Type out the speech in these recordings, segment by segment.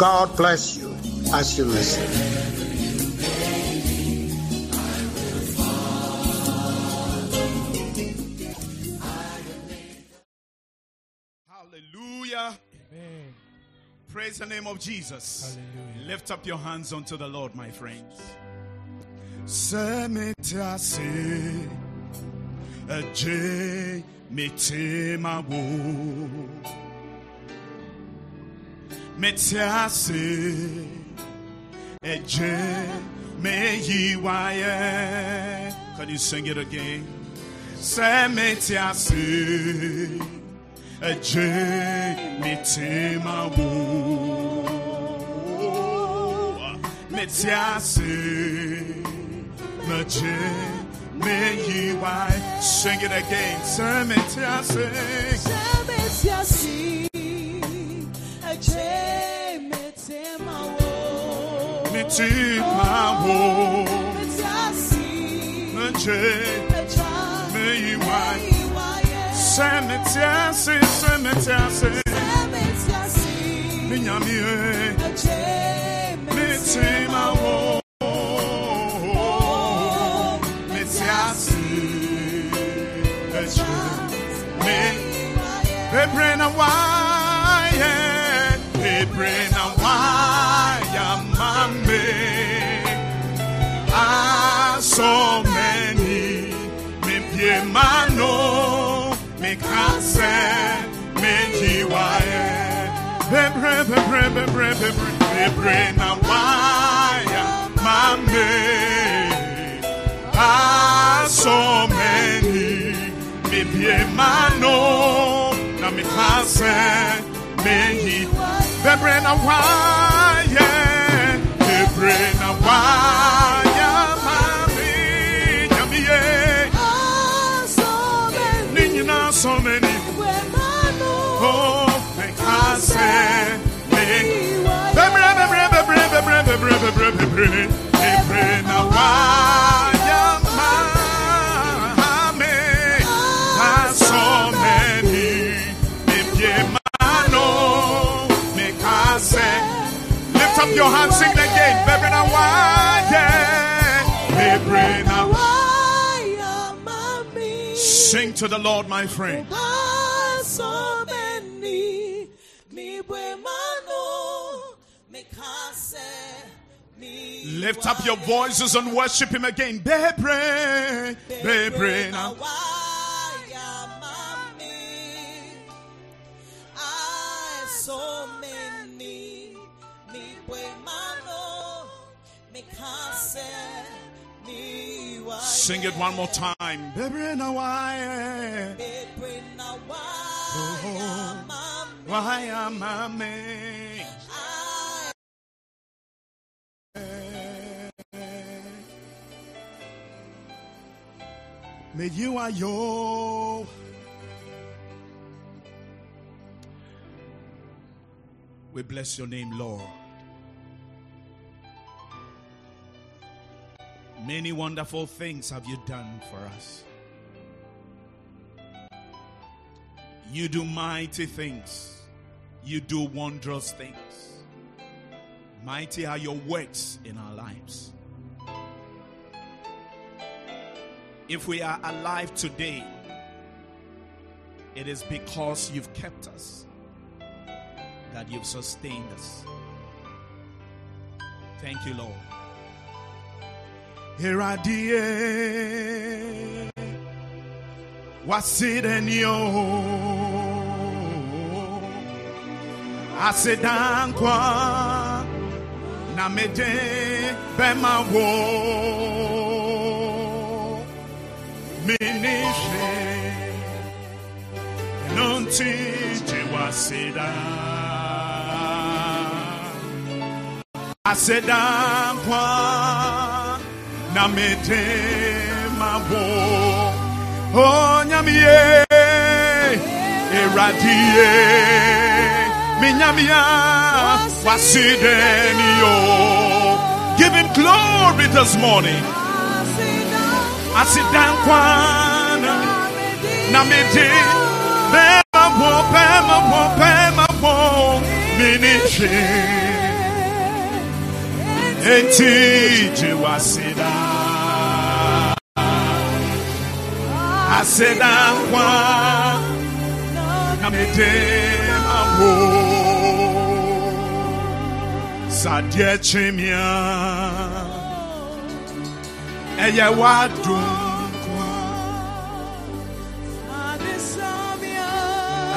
God bless you as you listen. Hallelujah. Amen. Praise the name of Jesus. Hallelujah. Lift up your hands unto the Lord, my friends. Semitase J Metiase J Meyiwaye Can you sing it again? Metiase Meje Meyiwaye Sing it again. Semetiase Mitima Meje Meyiwaye Semetiase Semetiase Minyamie Mitima wo Metiasi Eche Me kase Me jiwaye Pebre pebre pebre pebre Pebrena waya mame Ah, so many. Me pie mano. Na me kase. Me yi. Bebre na waya. Bebre na waya. Your hands, sing again. Bebre na waya. Bebre na Sing to the Lord, my friend. Lift up your voices and worship Him again. Bebre, bebre na. Sing it one more time. Bebre na waya, waya mame. May you are yo. We bless your name, Lord. Many wonderful things have you done for us. You do mighty things. You do wondrous things. Mighty are your works in our lives. If we are alive today, it is because you've kept us, that you've sustained us. Thank you, Lord. Here I dear. What's it in you? I sit down kwa na mede bema wo. Minishe. Nonti wasida asedankwa na mede mabo onyamie oh, eradie minyamia wasideni give him glory this morning. Asedankwa na mede bema bo bema bo bema bo minichi enti jiwasida aseda nkwa na mede mawo sadeɛ kyemia ɛyɛ wadom nkwa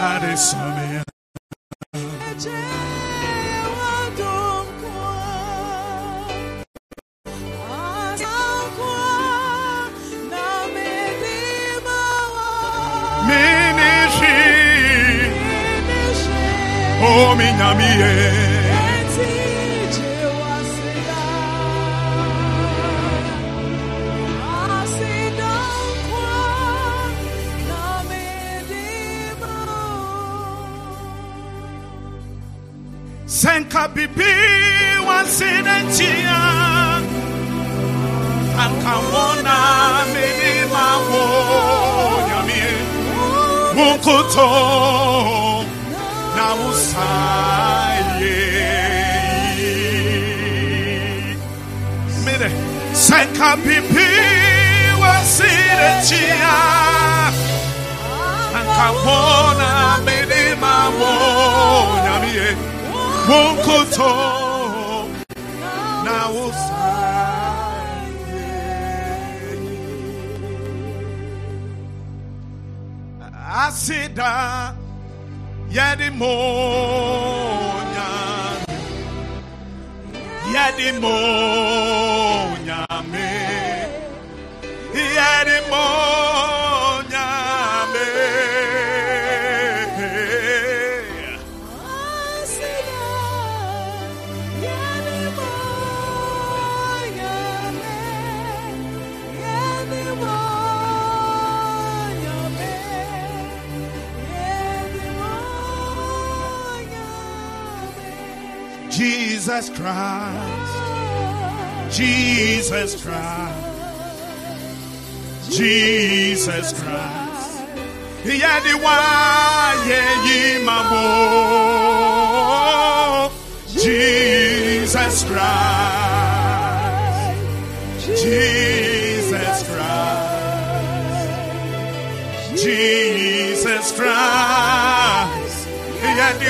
adesomia minishi o minyamie senka bibi wansinentia ankawona minima wo nyamie mukuto na usaye mire senka bibi wansinentia ankawona minima wo nyamie mukuto na usaye asida yɛde monya yɛde monyame yɛde monyame Jesus Christ. Jesus Christ. Jesus Christ. Yɛde wa yɛyi ma Jesus Christ. Jesus Christ. Jesus Christ. Yɛde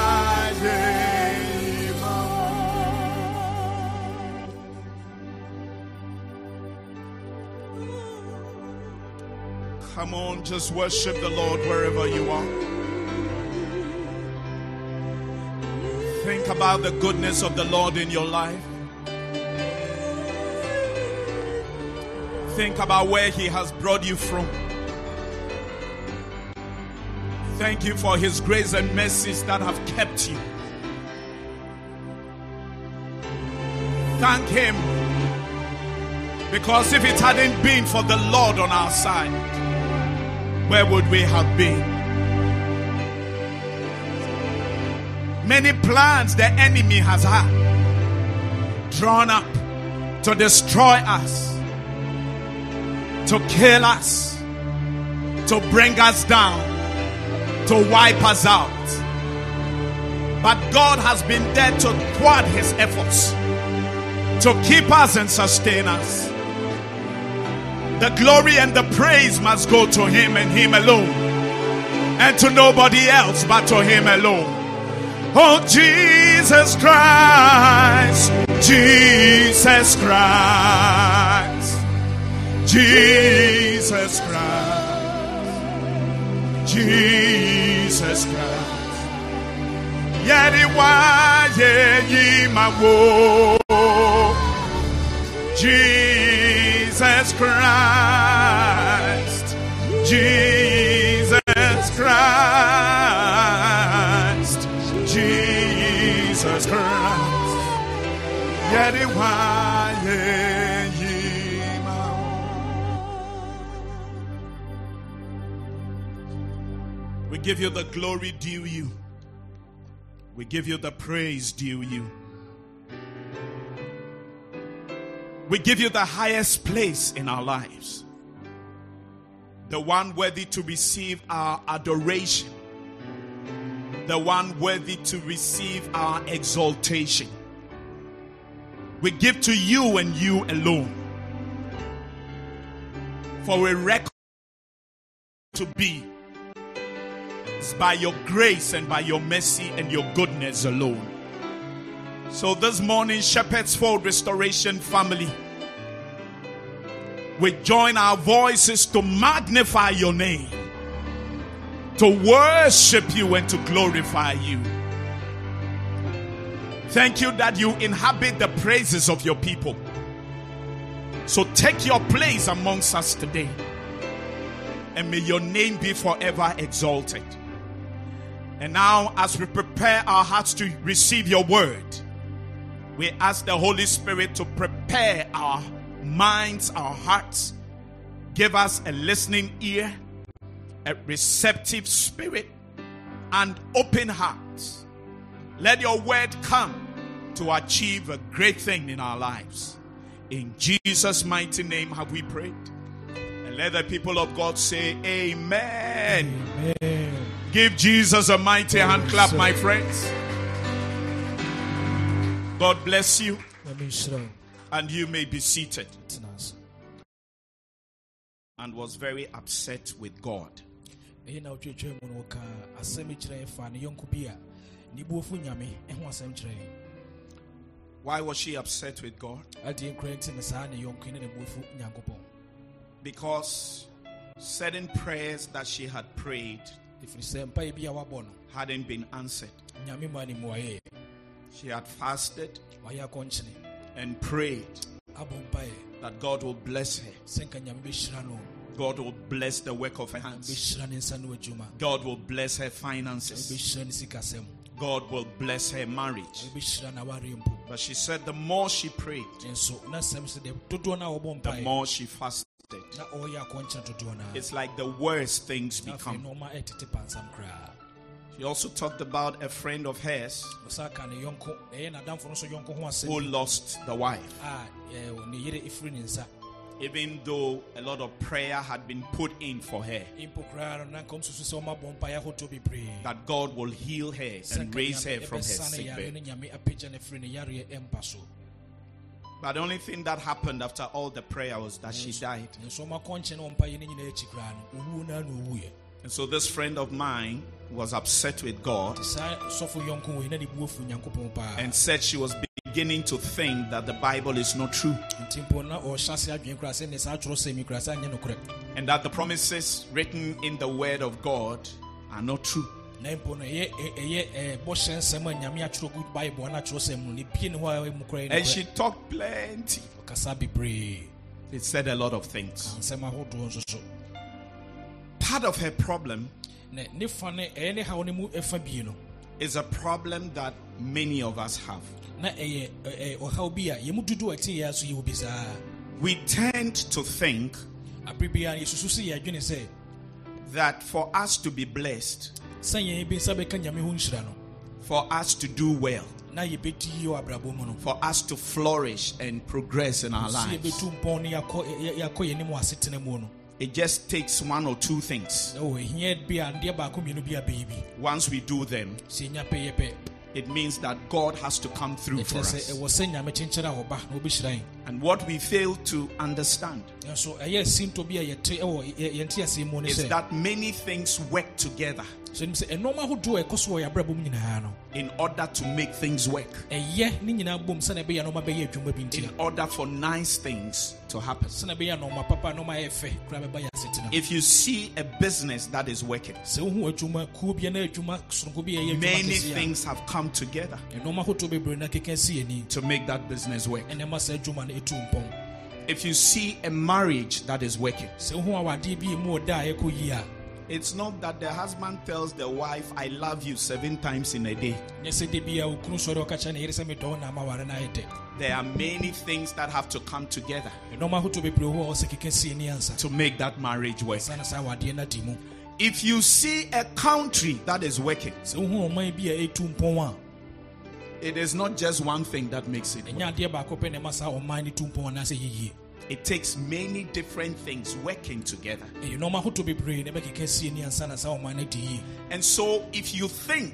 Come on, just worship the Lord wherever you are. Think about the goodness of the Lord in your life. Think about where He has brought you from. Thank you for His grace and mercies that have kept you. Thank Him. Because if it hadn't been for the Lord on our side, where would we have been? Many plans the enemy has had drawn up to destroy us, to kill us, to bring us down, to wipe us out. But God has been there to thwart his efforts, to keep us and sustain us. The glory and the praise must go to him and him alone. And to nobody else but to him alone. Oh, Jesus Christ, Jesus Christ, Jesus Christ, Jesus Christ. Yeri wa ye yi Jesus Christ, Jesus Christ. Yeri wa ye yi ma wo. We give you the glory due you. We give you the praise due you. We give you the highest place in our lives. The one worthy to receive our adoration. The one worthy to receive our exaltation. We give to you and you alone. For a record to be is by your grace and by your mercy and your goodness alone. So this morning, Shepherd's Fold Restoration family, we join our voices to magnify your name, to worship you and to glorify you. Thank you that you inhabit the praises of your people. So take your place amongst us today. And may your name be forever exalted. And now, as we prepare our hearts to receive your word, we ask the Holy Spirit to prepare our minds, our hearts. Give us a listening ear, a receptive spirit, and open hearts. Let your word come to achieve a great thing in our lives. In Jesus' mighty name have we prayed. And let the people of God say, Amen. Amen. Give Jesus a mighty hand clap, my friends. God bless you, Nyame nhyira wo. And you may be seated. And was very upset with God. ɛyɛ na wotwatwa mu no wɔka asɛm kyerɛ yɛn fa ne yɔnko bi a ne buofo nyame ɛho asɛm kyerɛ yɛn Why was she upset with God? adeɛ nkora nti ne saa ne yɔnko yi ne ne buofo Because certain prayers that she had prayed ɛfiri sɛ mpaeɛ bi a wabɔ no hadn't been answered. nyame ma ne mmuayɛ She had fasted and prayed that God will bless her. sɛ nka nyame bɛhyira no God will bless the work of her hands. bɛhyira ne nsa no adwuma God will bless her finances. bɛhyira ne sikasɛm God will bless her marriage. bɛhyira n'awareɛ mpo But she said the more she prayed, nso na sɛm sɛ deɛ dodoɔ no a the more she fasted. na ɔyɛ akɔnkyene dodoɔ no a It's like the worse things become. Nɔɔma ɛtete pansam koraa She also talked about a friend of hers ɔsa ka ne yɔnko ɛyɛ n'adamfo no so yɔnko ho asɛm who lost the wife. a eh, ne yere ɛfiri ne nsa Even though a lot of prayer had been put in for her, mpo koraa no na nka ɔmsusu sɛ ɔmabɔ mpaeɛ ahodoɔ bebree that God will heal her and raise her from her sick bed. ne nyame apagya ne firi ne yareɛ ɛmpa so But the only thing that happened after all the prayer was that she died. Nso ɔmakɔnkyɛ ne ɔmpaeɛ no nyinaa akyi koraa no ɔwuo no a na ɔwuiɛ And so this friend of mine was upset with God nti saa sɔfo yɔnko wei na ne bu afu nyankopɔn paa and said she was beginning to think that the Bible is not true nti mpo na ɔhyɛ ase adwene koraa sɛ ne saa twerɛ sɛ mi koraa sɛ anyɛ nokorɛ and that the promises written in the Word of God are not true. na mpo no ɛyɛ ɛ- ɛyɛ bɔhyɛ nsɛm a nyame atwerɛ gu bible ana atwerɛ sɛ mu ne pie ne hɔ a mu koraa yɛ And she talked plenty. It said a lot of things. Part of her problem na ne fa ne ɛyɛ ne haw ne mu ɛfa bie no is a problem that many of us have. We tend to think abere biara yɛsusu sɛ yɛadwene sɛ that for us to be blessed, sɛ yɛn bi nsa bɛka nyame ho nhyira no. for us to do well, na yɛbɛdi yie wɔ abrabɔ mu no. for us to flourish and progress in our lives, yɛbɛtu mpɔn ne yɛakɔ yɛ- yɛakɔ yɛnim wɔ asetena mu no it just takes one or two things. ɛwɔ ɛhia bi a ndeɛ baako mmienu bi a bɛyɛ Once we do them, sɛ yɛnya pɛ yɛ pɛ it means that God has to come through for us. ɛwɔ sɛ nyame kyenkyere a wɔba na wɔbɛhyira yɛn And what we fail to understand nanso ɛyɛ sinto bi a yɛte ɛwɔ yɛ- yɛnte aseɛ is that many things work together sɛ nim sɛ ɛnɔɔma ahodoɔ a ɛkɔ so wɔ yɛabrabɔ mu nyinaa in order to make things work, eh, ɛyɛ ne nyinaa bom sɛne ɛbɛyɛ nɔɔma bɛyɛ adwuma bi ntia in order for nice things to happen. sɛne ɛbɛyɛ nɔɔma papa a nɔɔma yɛ fɛ koraa bɛba yɛ If you see a business that is working, sɛ wohu adwuma kuo bia na adwuma soronko bi a many things have come together eh, a ɛnɔɔma ahodoɔ bebree na keka si ani to make that business work. Eh, ɛnɛ ma saa adwuma no ɛtu mpɔn If you see a marriage that is working, sɛ wohu awadeɛ bi mu ɔda a ɛkɔ yie a it's not that the husband tells the wife, I love you seven times in a day. nyɛ sɛ de bi a okunu sɔre ɔka kyerɛ ne yere sɛ medɔ wo na ama ware no ayɛ dɛ There are many things that have to come together ɛnɔɔma ahodoɔ bebree hɔ a ɔsɛ keka si ani ansa to make that marriage work. sana saa awadeɛ no adi mu If you see a country that is working, sɛ wohu ɔman bi a ɛtu mpɔn a it is not just one thing that makes it work. Ɛnyɛ adeɛ baako pɛ na ɛma saa ɔman no tu mpɔn anaasɛ yɛyie It takes many different things working together. Eh, ɛyɛ nɔɔma ahodoɔ bebree na ɛbɛkeka si ani ansa na saa ɔman no adi yie And so, if you think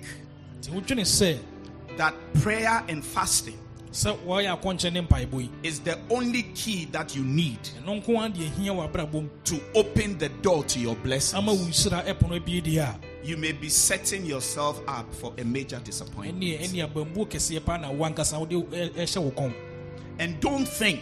nti wodwene sɛ that prayer and fasting sɛ wɔyɛ akɔnkyɛ ne mpaebɔ yi is the only key that you need eh, ɛno nko ara deɛ hia wɔ abrabɔ mu to open the door to your blessings, wo nhyira ɛpono abie deɛ a you may be setting yourself up for a major disappointment. ɛne abambuo kɛseɛ paa na wankasa wode ɛ- ɛhyɛ wo kɔn And don't think,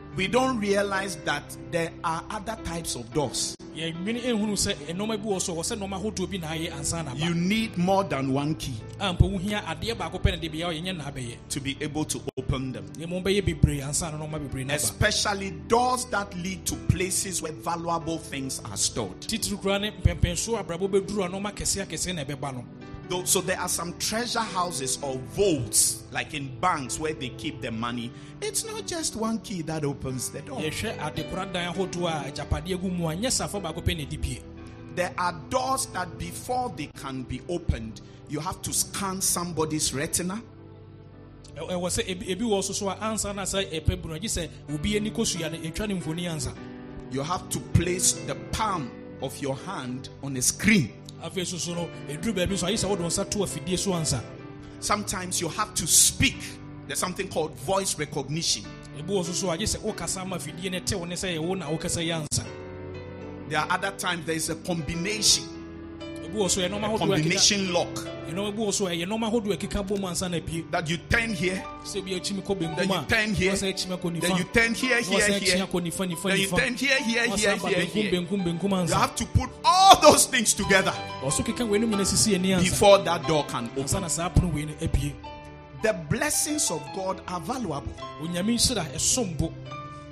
we don't realize that there are other types of doors. yɛnwene ɛhunu sɛ ɛnɔɔma bi wɔ so hɔ sɛ nɔɔma ahodoɔ bi na ayɛ ansa na ba You need more than one key a mpo wohia adeɛ baako pɛ na de bia yɛnyɛ na abɛyɛ to be able to open them. na mmom bɛyɛ bebree ansa na nɔɔma bebree no aba Especially doors that lead to places where valuable things are stored. Titiri koraa ne mpɛmpɛnso abrabɔ bɛduru a nɔɔma kɛseɛ akɛseɛ na ɛbɛba no Though- So there are some treasure houses or vaults, like in banks where they keep the money. It's not just one key that opens the door. yɛhwɛ adekora dan ahodoɔ a agyapadeɛ gu mu a nyɛ safo baako pɛ na ɛdi pie There are doors that before they can be opened, you have to scan somebody's retina. Ɛwɔ sɛ ebi ebi wɔ so so a ansa na sɛ ɛpɛ bunu agye sɛ obi ani kosua no ɛtwa ne mfoni ansa You have to place the palm of your hand on a screen. Afei so so no ɛduru baabi so ayɛ sɛ wode wo nsa to afidie so ansa Sometimes you have to speak. There's something called voice recognition. ebi wɔ so so agye sɛ wokasa ma afidie no ɛte wo ne sɛ ɛwo na wokasa yɛ ansa There are other times there is a combination, a ahodoɔ a ɛkeka- combination lock. Ɛnɔma bi wɔ so a ɛyɛ nɔma ahodoɔ a ɛkeka bɔ mu ansa na pie that you turn here, sɛ bi akyimi kɔ then you turn here, na sɛ akyimi akɔ then you turn here, here, here, akyimi akɔ nifa nifa then you turn here, here, here, here, here. You have to put all those things together. Ɔso keka wei no nyina sisi ani ansa. Before that door can open. na saa pono wei no abie The blessings of God are valuable.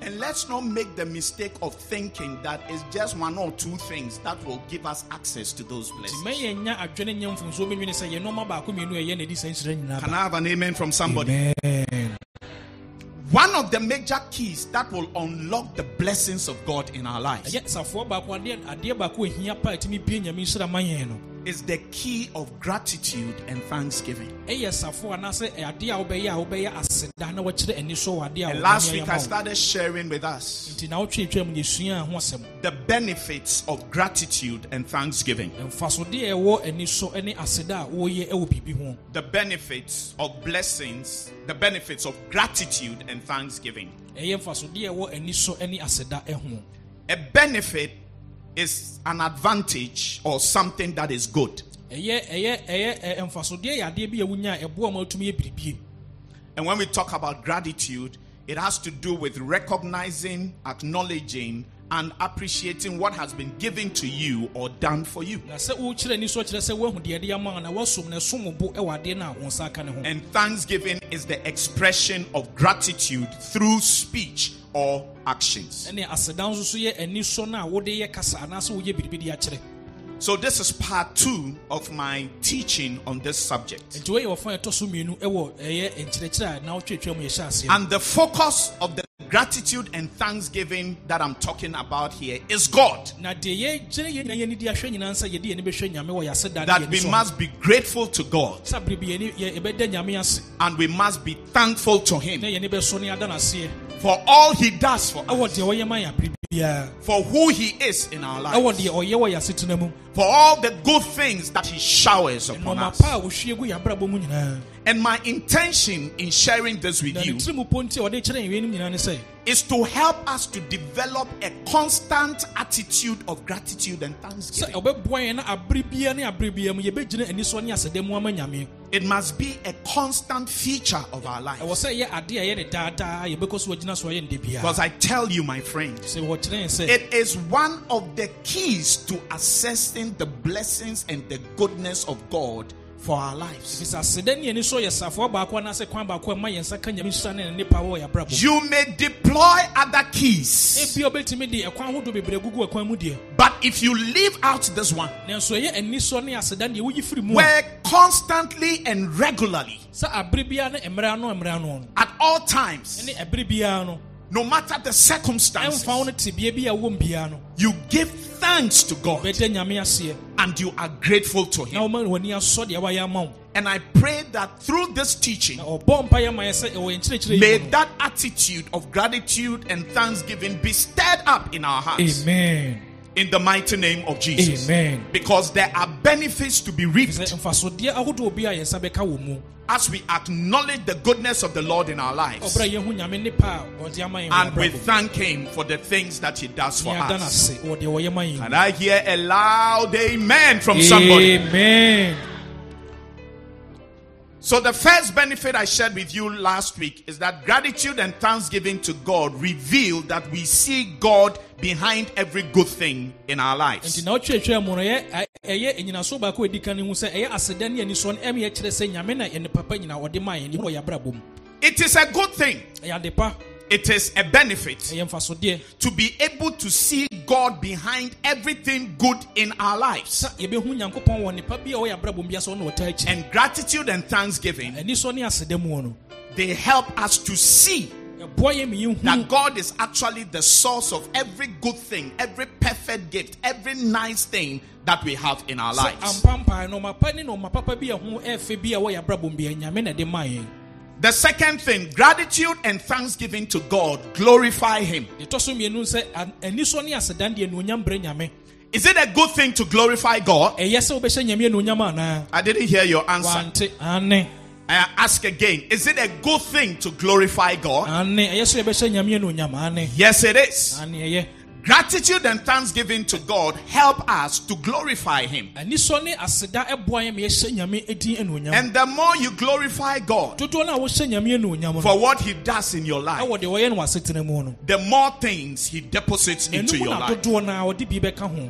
Onyame nhyira ɛsom bo And let's not make the mistake of thinking that it's just one or two things that will give us access to those blessings. ma yɛnya adwene nyɛ mfomsoɔ bɛnwene sɛ yɛ nɔma baako mmienu a ɛyɛ na ɛdi saa nhyira nyinaa Can I have an amen from somebody? Amen. One of the major keys that will unlock the blessings of God in our lives ɛyɛ safoɔ baako adeɛ adeɛ baako a ɛhia pa a ɛtumi bie nyame nhyira ma yɛn no is the key of gratitude and thanksgiving. ɛyɛ safoɔ anaasɛ adeɛ a wobɛyɛ a wobɛyɛ aseda na wɔkyerɛ ani so wɔ adeɛ a And last week I started sharing with us nti na wotwetwa mu yɛsua ho asɛm the benefits of gratitude and thanksgiving. mfasodeɛ a ɛwɔ ani so ne aseda a wɔyɛ wɔ biribi ho The benefits of blessings, the benefits of gratitude and thanksgiving. ɛyɛ mfasodeɛ a ɛwɔ ani so ne aseda ho A benefit is an advantage or something that is good. And when we talk about gratitude, it has to do with recognizing, acknowledging, and appreciating what has been given to you or done for you. na sɛ wokyerɛ ani so kyerɛ sɛ woahu deɛ ɛde ama wo na woasom na ɛsom wo bo wɔ adeɛ no a wo nsa aka ne ho And thanksgiving is the expression of gratitude through speech or actions. Ɛne aseda nso so yɛ ani so no a wode yɛ kasa anaasɛ woyɛ biribi de akyerɛ So, this is part two of my teaching on this subject. nti wɔyɛ wɔfa ɛtɔ so mmienu ɛwɔ ɛyɛ nkyerɛkyerɛ a na wotwetwa mu yɛhyɛ aseɛ. And the focus of the gratitude and thanksgiving that I'm talking about here is God. na deɛ yɛgyere yɛ nyinaa yɛni di ahwɛ nyinaa nsa yɛde yɛni bɛhwɛ nyame wɔ yɛase da ne That we must be grateful to God. Sɛ abere bi yɛni yɛ- yɛbɛda nyame ase. And we must be thankful to Him. Yɛni bɛso ne ada no aseɛ for all He does for us, deɛ ɔyɛ ma yɛ abere biara for who He is in our lives, deɛ ɔyɛ wɔ yɛasetena mu. For all the good things that He showers upon us. pa a wɔhwie gu yɛabrabɔ mu nyinaa And my intention in sharing this with you tiri mu po nti a ɔde kyerɛ yɛn weinom nyinaa ne sɛ is to help us to develop a constant attitude of gratitude and thanksgiving. ɔbɛboa yɛn na abere biara ne abere biara mu yɛbɛgyina anisɔ ne asɛdɛ mu ama nyame It must be a constant feature of our life. sɛ ɛyɛ adeɛ a ɛyɛ ne daadaa yɛbɛkɔ so agyina so ɔyɛ nde biara Because I tell you, my friend, sɛ wɔkyerɛ yɛn sɛ it is one of the keys to accessing the blessings and the goodness of God for our lives. ɛfisɛ asɛdɛ ne ani so yɛ safoa baako anaasɛ kwan baako a ɛma yɛn nsa ka nyame nhyira ne ne nipa wɔ yɛabrabɔ mu. You may deploy other keys, ebia wobɛtumi de ɛkwan ahodoɔ bebree agugu ɛkwan mu deɛ but if you leave out this one, nanso ɛyɛ anisɔ ne aseda deɛ woyi firi mu a where constantly and regularly, sɛ abere biara ne mmerɛ ano mmerɛ ano no. at all times, ne ɛbere biara no matter the circumstances, ɛmfa wo no tebea bi a wɔ mu biara no. you give thanks to God bɛda nyame aseɛ. and you are grateful to Him. woma no w'ani asɔ deɛ wayɛ ama wo. And I pray that through this teaching, na ɔbɔ mpa yɛ ma yɛ sɛ ɛwɔ yɛn kyerɛkyerɛ may yi mu no. that attitude of gratitude and thanksgiving be stirred up in our hearts. Amen in the mighty name of Jesus. amen. Because there are benefits to be reaped. Mfasodeɛ ahodoɔ bi a yɛn nsa bɛka wɔ mu. As we acknowledge the goodness of the Lord in our lives. Ɔberɛ a yɛhu nyame nipa a ɔde ama yɛn and we thank Him for the things that He does for us. ase wɔ deɛ wɔyɛ ma yɛn. And I hear a loud amen from somebody. amen So, the first benefit I shared with you last week is that gratitude and thanksgiving to God reveal that we see God behind every good thing in our lives. na wotwerɛtwerɛ mu no ɛyɛ ɛ- ɛyɛ anyinaso baako a ɛdi kan no hu sɛ ɛyɛ aseda ne anisɔ no ɛma yɛkyerɛ sɛ nyame na ɛne papa nyina ɔde ma yɛn ne wɔ yɛabrabɔ mu. It is a good thing, ɛyɛ ade pa it is a benefit to be able to see God behind everything good in our lives. sɛ yɛbɛhu nyankopɔn wɔ nipa bi a ɔyɛ abrabɔ mu bi asɛ ɔne ɔtaa akyi. And gratitude and thanksgiving, anisɔ ne aseda mu no. They help us to see ɛboa yɛn ma yɛhu that God is actually the source of every good thing, every perfect gift, every nice thing that we have in our lives. Ampampa nɔɔma pa ne nɔɔma papa bi a ho ɛfɛ bi a wɔyɛ abrabɔ mu bi nyame na ɛde ma yɛn The second thing, gratitude and thanksgiving to God glorify Him. deɛ ɛtɔ so mmienu sɛ an- anisɔ ne aseda deɛ anuonyam brɛ nyame Is it a good thing to glorify God? ɛyɛ sɛ wobɛhyɛ nyame anuonyam anaa I didn't hear your answer. I ask again, is it a good thing to glorify God? ane ɛyɛ sɛ yɛbɛhyɛ nyame anuonyam ane Yes, it is. Gratitude and thanksgiving to God help us to glorify Him. anisɔ ne aseda ɛboa yɛn ma yɛhyɛ nyame din anuonyam And the more you glorify God dodoɔ no a wohyɛ nyame anuonyam no for what He does in your life, ɛwɔ deɛ wɔyɛ no wɔ asetena mu no the more things He deposits into your life. dodoɔ no a wɔde bi bɛka ho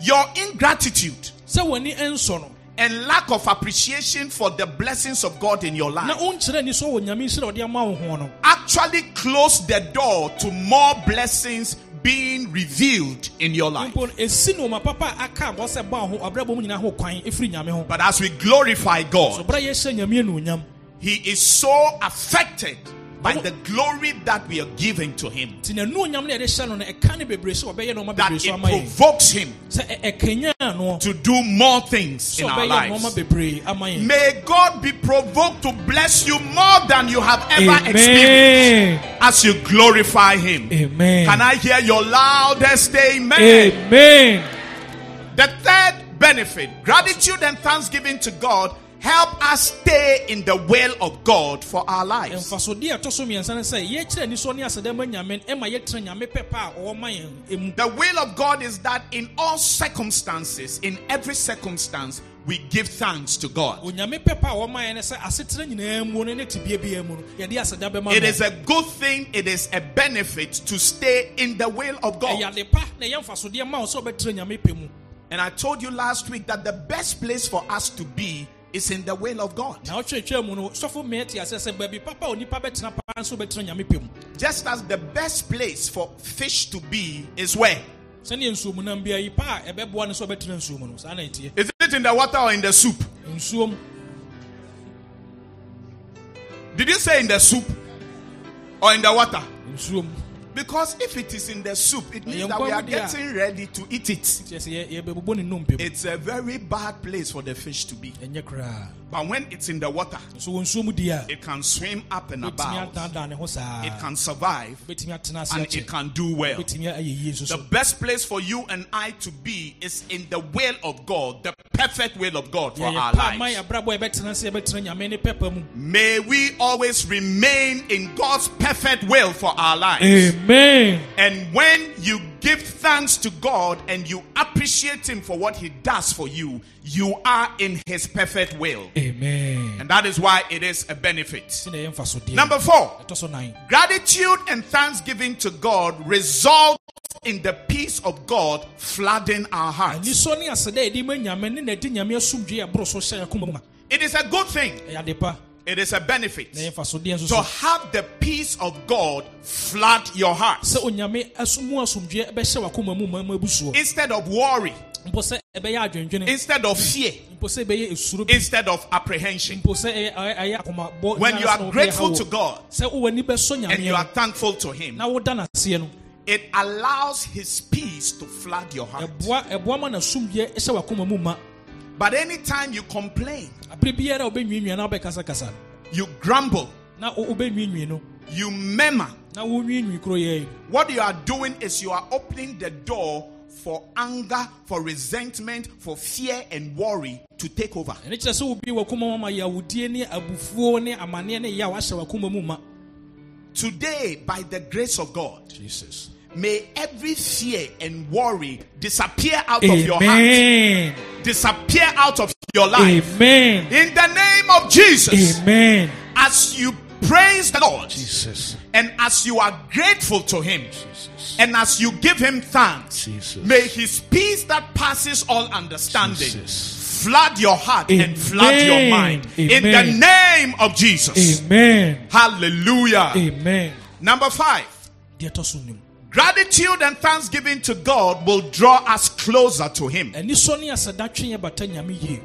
Your ingratitude sɛ w'ani ɛnsɔ no and lack of appreciation for the blessings of God in your life wonkyerɛ anisɔ wɔ nyame nhyira a ɔde ama wo ho no actually close the door to more blessings being revealed in your life. mpo no ɛsi no ɔma papa a aka abɔ sɛ bɔ ho abrabɔ mu nyinaa ho kwan ɛfiri nyame ho But as we glorify God, berɛ a yɛhyɛ nyame anuonyam He is so affected by the glory that we are giving to Him nti n'anuonyam no a yɛde hyɛ no no ɛka ne bebree sɛ ɔbɛyɛ nɔɔma that it so ama yɛn provokes Him sɛ ɛ- ɛkanyaa no to do more things in our lives. bebree ama yɛn May God be provoked to bless you more than you have ever experienced as you glorify Him. amen Can I hear your loudest amen? amen The third benefit, gratitude and thanksgiving to God, help us stay in the will of God for our lives. mfasodeɛ a ɛtɔ so mmiɛnsa no sɛ yɛkyerɛ anisɔ ne aseda ma nyame no ɛma yɛtena nyame pɛpɛ a ɔwɔ ma yɛn ɛmu The will of God is that in all circumstances, in every circumstance, we give thanks to God. It is a ɔwɔ ma yɛn no sɛ asetena nyinaa mu no ne tebea biara mu no yɛde aseda bɛma It no. is a good thing, it is a benefit to stay in the will of God. ade pa na ɛyɛ mfasodeɛ ma wo sɛ wobɛtena nyame pɛ mu And I told you last week that the best place for us to be is in the will of God. na wotwerɛtwerɛ mu no sɔfo mmea te asɛ sɛ baabi papa a onipa bɛtena paa nso wobɛtena nyame pɛ mu Just as the best place for fish to be is where? sɛneɛ nsuomunam bia yi pa a ɛbɛboa no sɛ wobɛtena nsuo mu no saa na ɛteɛ Is it in the water or in the soup? Did you say in the soup or in the water? Because if it is in the soup, it means that we are nkwa mu di a- getting ready to eat it. kyerɛ sɛ yɛ- yɛbɛbobɔ ne nnompe mu It's a very bad place for the fish to be. But when it's in the water, so wɔ nsuo mu di a it can swim up and about. adaadaa ne ho saa It can survive wobɛtumi atena ase and it can do well. wobɛtumi ayɛ yie nso The best place for you and I to be is in the will of God, the perfect will of God for our yɛyɛ pa ma lives. yɛabrabɔ a yɛbɛtena sɛ yɛbɛtena nyame ne pɛpa mu May we always remain in God's perfect will for our lives. amen And when you give thanks to God and you appreciate Him for what He does for you, you are in His perfect will. amen. And that is why it is a benefit. sɛna ɛyɛ mfasodeɛ Number four, ɛtɔ so nan gratitude and thanksgiving to God result in the peace of God flooding our hearts. anisɔ ne aseda a yɛde ma nyame ne na ɛde nyame asomdwe a ɛboro so hyɛ yɛakoma mu ma. It is a good thing, ɛyɛ ade pa it is a benefit. Na ɛyɛ mfasodeɛ nso to so. have the peace of God flood your hearts sɛ onyame aso- mu asomdwe bɛhyɛ wakoma mu ma ma abu soɔ. Instead of worry, mpo sɛ ɛbɛyɛ adwendwene. Instead of fear, mpo sɛ ɛbɛyɛ esuro bi. Instead of apprehension. When you are grateful to. God sɛ wowɔ ani bɛsɔ and you are thankful to Him, na woda n'aseɛ no. it allows His peace to flood your heart. Ɛboa ɛboa ma n'asomdwe hyɛ wakoma mu ma But anytime you complain, abere biara a wobɛnwiinwia na you grumble, na wo- wobɛnwiinwii you murmur, what you are doing is you are opening the door for anger, for resentment, for fear and worry to take over. ɛne kyerɛ sɛ wobi wakoma mu ama yɛawodie ne abufuo ne amanneɛ ne yɛ a wahyɛ wakoma Today, by the grace of God, jesus may every fear and worry disappear out of your heart, disappear out of your life. amen In the name of Jesus, amen as you praise the Lord jesus and as you are grateful to Him and as you give Him thanks, Jesus. may His peace that passes all understanding Jesus. flood your heart and flood your Amen. mind. In the name of Jesus. amen Hallelujah. amen Number five. Deɛ ɛtɔ so nim Gratitude and thanksgiving to God will draw us closer to Him. ɛnisɔ ne aseda twe yɛ bata nyame yie.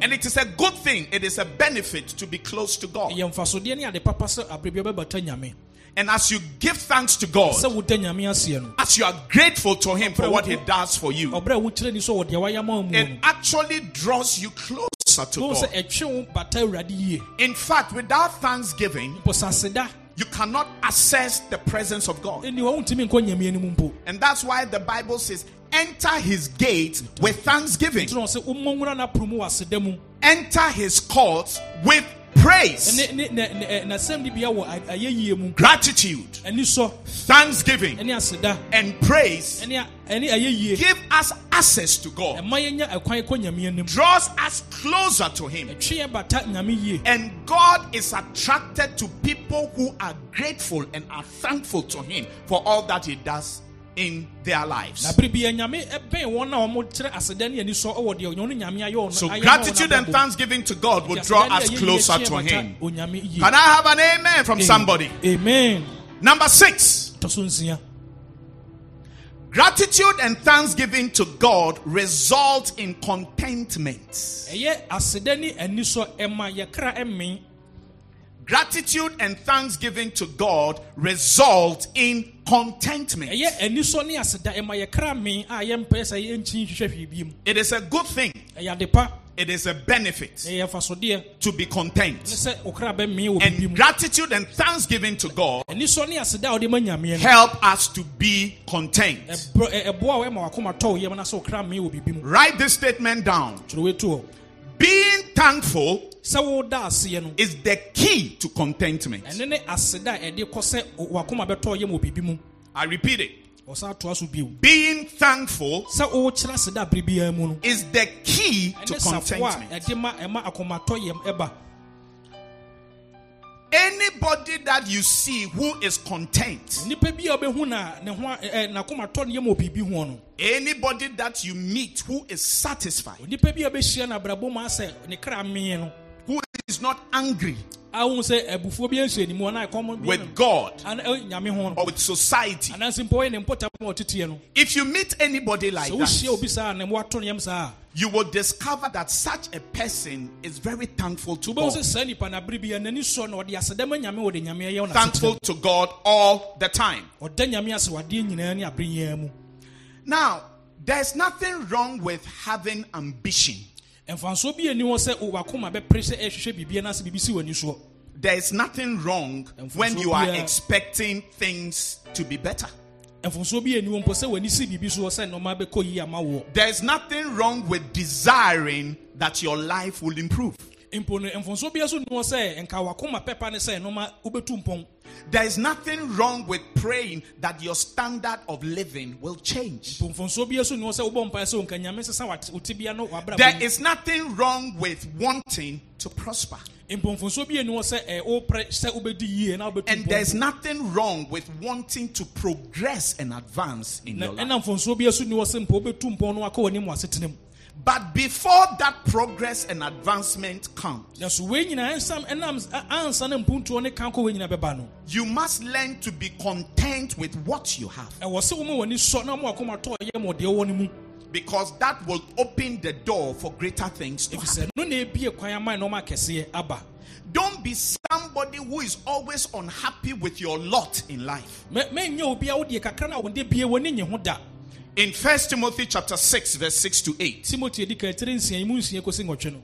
And it is a good thing, it is a benefit to be close to God. ɛyɛ mfasodeɛ ne ade papa sɛ abere bia bɛbata nyame. And as you give thanks to God, sɛ woda nyame aseɛ no. as you are grateful to Him for what He does for you, ɔberɛ a wokyerɛ ni sɛ wɔ deɛ wayɛ ma wo mu it actually draws you closer to God. ɛtwe wo bata awurade yie. In fact, without thanksgiving, mpo sɛ aseda you cannot access the presence of God. ɛni hɔ wontumi nkɔ nyame anim mpo. And that's why the Bible says, enter His gates with thanksgiving, nti na ɔsɛ wommɔnwura no aporo mu wɔ aseda mu. Enter His courts with praise, eh, mu. gratitude, thanksgiving, and praise. ɛne a- ɛne ayɛyie Give us access to God, ɛma yɛnya ɛkwan kɔ nyame anim. Draws us closer to Him. ɛtwe yɛ bata nyame yie. And God is attracted to people who are grateful and are thankful to Him for all that He does in their lives. bere bia nyame ɛbɛn wɔn a wɔkyerɛ aseda ne ani sɔ wɔ deɛ ɔno nyame ayɛ ɔno So ayɛ ma wɔn gratitude and thanksgiving to God will draw us closer to Him. Can I have an amen from somebody? amen Number six, tɔ so nsia gratitude and thanksgiving to God result in contentment. Gratitude and thanksgiving to God result in contentment. ɛyɛ ani sɔ ne aseda ɛma yɛkra men a yɛmpɛ sɛ yɛnkyi hwehwɛ hwee biem It is a good thing. ɛyɛ ade pa It is a benefit to be content. sɛ ɔkra bɛmen wɔ And gratitude and thanksgiving to God ani sɔ ne aseda a wɔde ma nyameɛ no help us to be content. ɛbrɔ- ɛ- ɛboa a wɔma wakoma tɔ wo yam na sɛ ɔkra men wɔ biribi mu Write this statement down. Kyerɛ wetu hɔ Being thankful sɛ woda aseɛ no is the key to contentment. ɛne ne aseda a ɛde kɔ sɛ wakoma bɛtɔ yam wɔ biribi mu I repeat it. ɔsan toa so bio Being thankful sɛ wokyerɛ aseda abere biara mu no is the key to ɛne safoa a contentment. Anybody that you see who is content, nnipa bi a wobɛhu na ne ho a- eh, eh, ɛ- ɛ, n'akomatɔ no yam wɔ biribi ho no. anybody that you meet who is satisfied, nnipa bi a bɛhyia no abrabɔ mu asɛ ne kra mee no. who is not angry, ahu sɛ abufuo bi nhyɛ ne mu anaa ɛkɔm bi with God nyame or with society. anaasɛ mpo ɔyɛ ne mpɔtam a ɔteteɛ no If you meet anybody like that, obi saa na wato ne yam saa you will discover that such a person is very thankful to God. saa nipa no abere bia n'ani sɔ na ɔde asedɛm nyame wɔde nyame ɛyɛ wo Thankful to God all the time. ɔda nyame ase wadeɛ nyinaa ne abere nyinaa mu Now, there's nothing wrong with having ambition. Mfansoɔ bi ani hɔ sɛ wakoma bɛpere sɛ ɛhwehwɛ biribia no ase biribi si w'ani soɔ There is nothing wrong when you are expecting things to be better. mfonsoɔ bi ani hɔ mpo sɛ w'ani si biribi soɔ sɛ nɔɔma bɛkɔ yie ama woɔ There's nothing wrong with desiring that your life will improve. Mpo no mfonsoɔ bi so ni sɛ nka wakoma pɛpa ne sɛ nɔɔma wobɛtu mpɔn There is nothing wrong with praying that your standard of living will change. mpo mfonsoɔ bi so ni hɔ sɛ wobɔ mpae sɛ nka nyame sesa wat- wo tibia no wabrabɔ There is nothing wrong with wanting to prosper. mpo mfonsoɔ bi ani hɔ sɛ eh, ɛ, wopere sɛ wobɛdi yie na wobɛtu And there's nothing wrong with wanting to progress and advance in your life. Ɛna mfonsoɔ bi so ni hɔ sɛ mpo wobɛtu mpɔn no wakɔ w'anim wɔ asetena mu But before that progress and advancement comes, nanso wei nyinaa ɛnsam ɛnam a- ansa na mpuntuo ne kan kɔ wei nyinaa bɛba no you must learn to be content with what you have. ɛwɔ sɛ woma w'ani sɔ na woma wakoma tɔ ɔyɛ ma ɔdeɛ wɔ no mu Because that will open the door for greater things to ɛfiri happen. sɛ no na ebie kwan ama nɔɔma akɛseɛ aba Don't be somebody who is always unhappy with your lot in life. Mɛ- mɛnyɛ obi a wodeɛ kakra no a wɔde bie w'ani nye ho da In 1 Timothy chapter 6, verse 6 to 8. timothy edi kan tiri nsia mu nsia kɔsi nwɔtwe no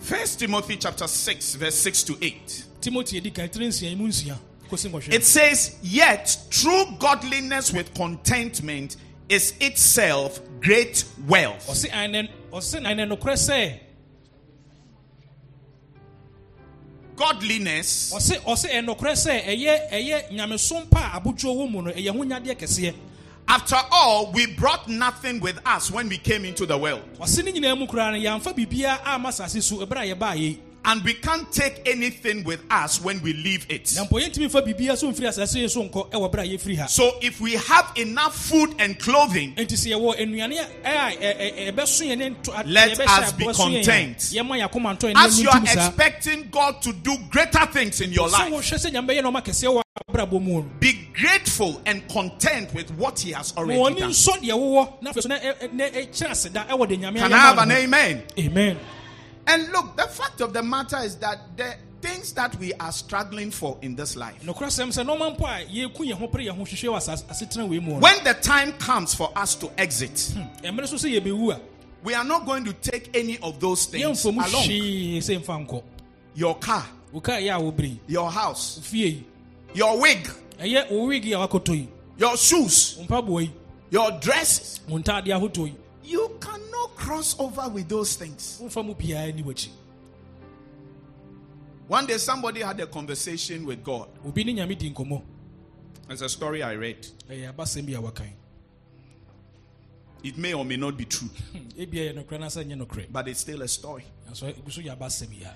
1 Timothy chapter 6, verse 6 to 8. timothy edi kan tiri nsia mu nsia kɔsi nwɔtwe It says, Yet true godliness with contentment is itself great wealth. ɔse anɛ ɔse anɛ nokorɛ sɛ Godliness. Ɔse ɔse ɛnokorɛ sɛ ɛyɛ ɛyɛ nyamesom pa a abodwo wɔ mu no ɛyɛ ho nyadeɛ kɛseɛ. After all, we brought nothing with us when we came into the world. Ɔse ne nyinaa mu koraa no yɛamfa biribiaa ama asase so ɛberɛ a yɛbaa yei And we can't take anything with us when we leave it. na mpo yɛntumi mfa biribiaa so mfiri asase yi so nkɔ ɛwɔ berɛ a yɛfiri ha So if we have enough food and clothing, Let us be aboa so yɛn a, content. yɛma yɛ akoma ntɔ yɛn as you are expecting God to do greater things in your life, wohwɛ sɛ nyame bɛyɛ nɔɔma kɛseɛ wɔ abrabɔ mu no be grateful and content with what He has already done. nsɔ deɛ wowɔ na afei so na ɛ- ɛ- na ɛkyerɛ aseda ɛwɔ de nyame Can I have an amen? amen And look, the fact of the matter is that the things that we are struggling for in this life, nokorɛ sɛm sɛ nɔɔma mpo a yɛku yɛn ho pere yɛn ho hwehwɛ wɔ asase- asetena wei mu no. when the time comes for us to exit, hmm. ɛmmerɛ so sɛ yɛbɛwu a we are not going to take any of those things along. hwee sɛ mfa nkɔ. Your car, wo kaa yɛ a wobere your house, your wig, ɛyɛ wo wig a wakɔtɔ yi. your shoes, wo mpaboa yi. your dresses. Wo ntadeɛ ahotɔ yi You cannot cross over with those things. womfa mu biara ni w'akyi One day, somebody had a conversation with God. obi ne nyame di nkɔmmɔ It's a story I read. Eh, ɛyɛ abasɛm bi a wakan It may or may not be true, hmm, ebia yɛ nokorɛ na sɛ nyɛ nokorɛ but it's still a story. nanso ɛgu so yɛ abasɛm yi a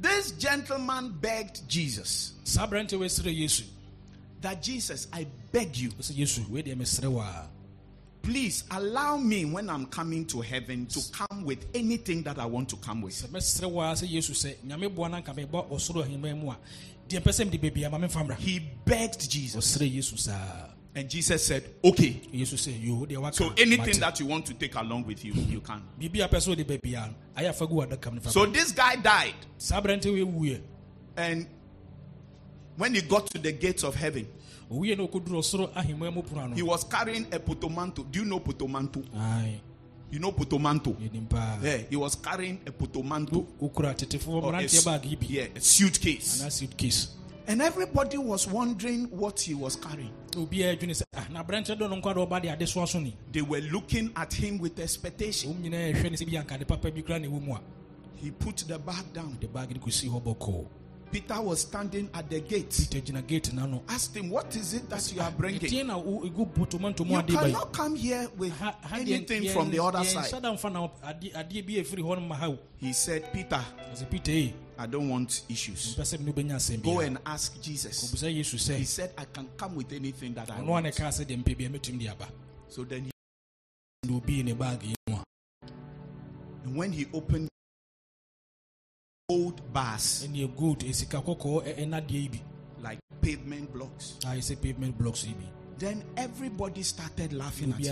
This gentleman begged Jesus saa aberante wei serɛ that Jesus, I beg you, please allow me when I'm coming to heaven to come with anything that I want to come with. sɛ mɛserɛ wo a sɛ yesu sɛ nyame boa no anka mebɔ ɔsoro ahemman mu a deɛ mpɛ sɛ mede baabi ama memfa mmra. He begged Jesus, ɔserɛ yesu saa. And Jesus said, Okay. yesu sɛ yo deɛ waka So anything that you want to take along with you, you can. biribi a pɛ sɛ wode baabia no ayɛ afa gu adaka no fa So this guy died, saa aberante wei wuiɛ. And when he got to the gates of heaven, owie na ɔkɔduru ɔsoro ahemman mu pono ano he was carrying a potomanto. Do you know potomanto? Ae, You know potomanto? Yeah, he was carrying a potomanto. or a su- yeah, a suitcase. anaa suitcase And everybody was wondering what he was carrying. obiaa adwene sɛ ah na aberante dɔ no nkwa de ɔba de ade soa so ni They were looking at him with expectation. wɔm nyinaa ɛhwɛ ne sɛ bi ankade papa bi kora ne ɛwɔ He put the bag down. de baage no kɔsii hɔ bɔkɔɔ Peter was standing at the gate. peter gyina gate na no Asked him, What is it that you are bringing? ɛdeɛ na wo- ɛgu botomanto mu You ade ba yi cannot come here with Ha- ha deɛ- anything from the other side. da mfa na ade- adeɛ bi a ɛfiri hɔ no ma ha wo He said, Peter, ɔsɛ peter ei I don't want issues. mpɛ sɛ mene wobɛnya asɛm Go and ask Jesus. He said, I can come with anything that I want. ne kaa sɛ deɛ mpɛ bia mɛtumi de aba So then, he, na obii ne baage yi and when he opened gold bars, ɛne gold esika kɔkɔɔ ɛ- ɛnadeɛ yi bi like pavement blocks. Ah, a yɛsɛ pavement blocks Then everybody started laughing at you.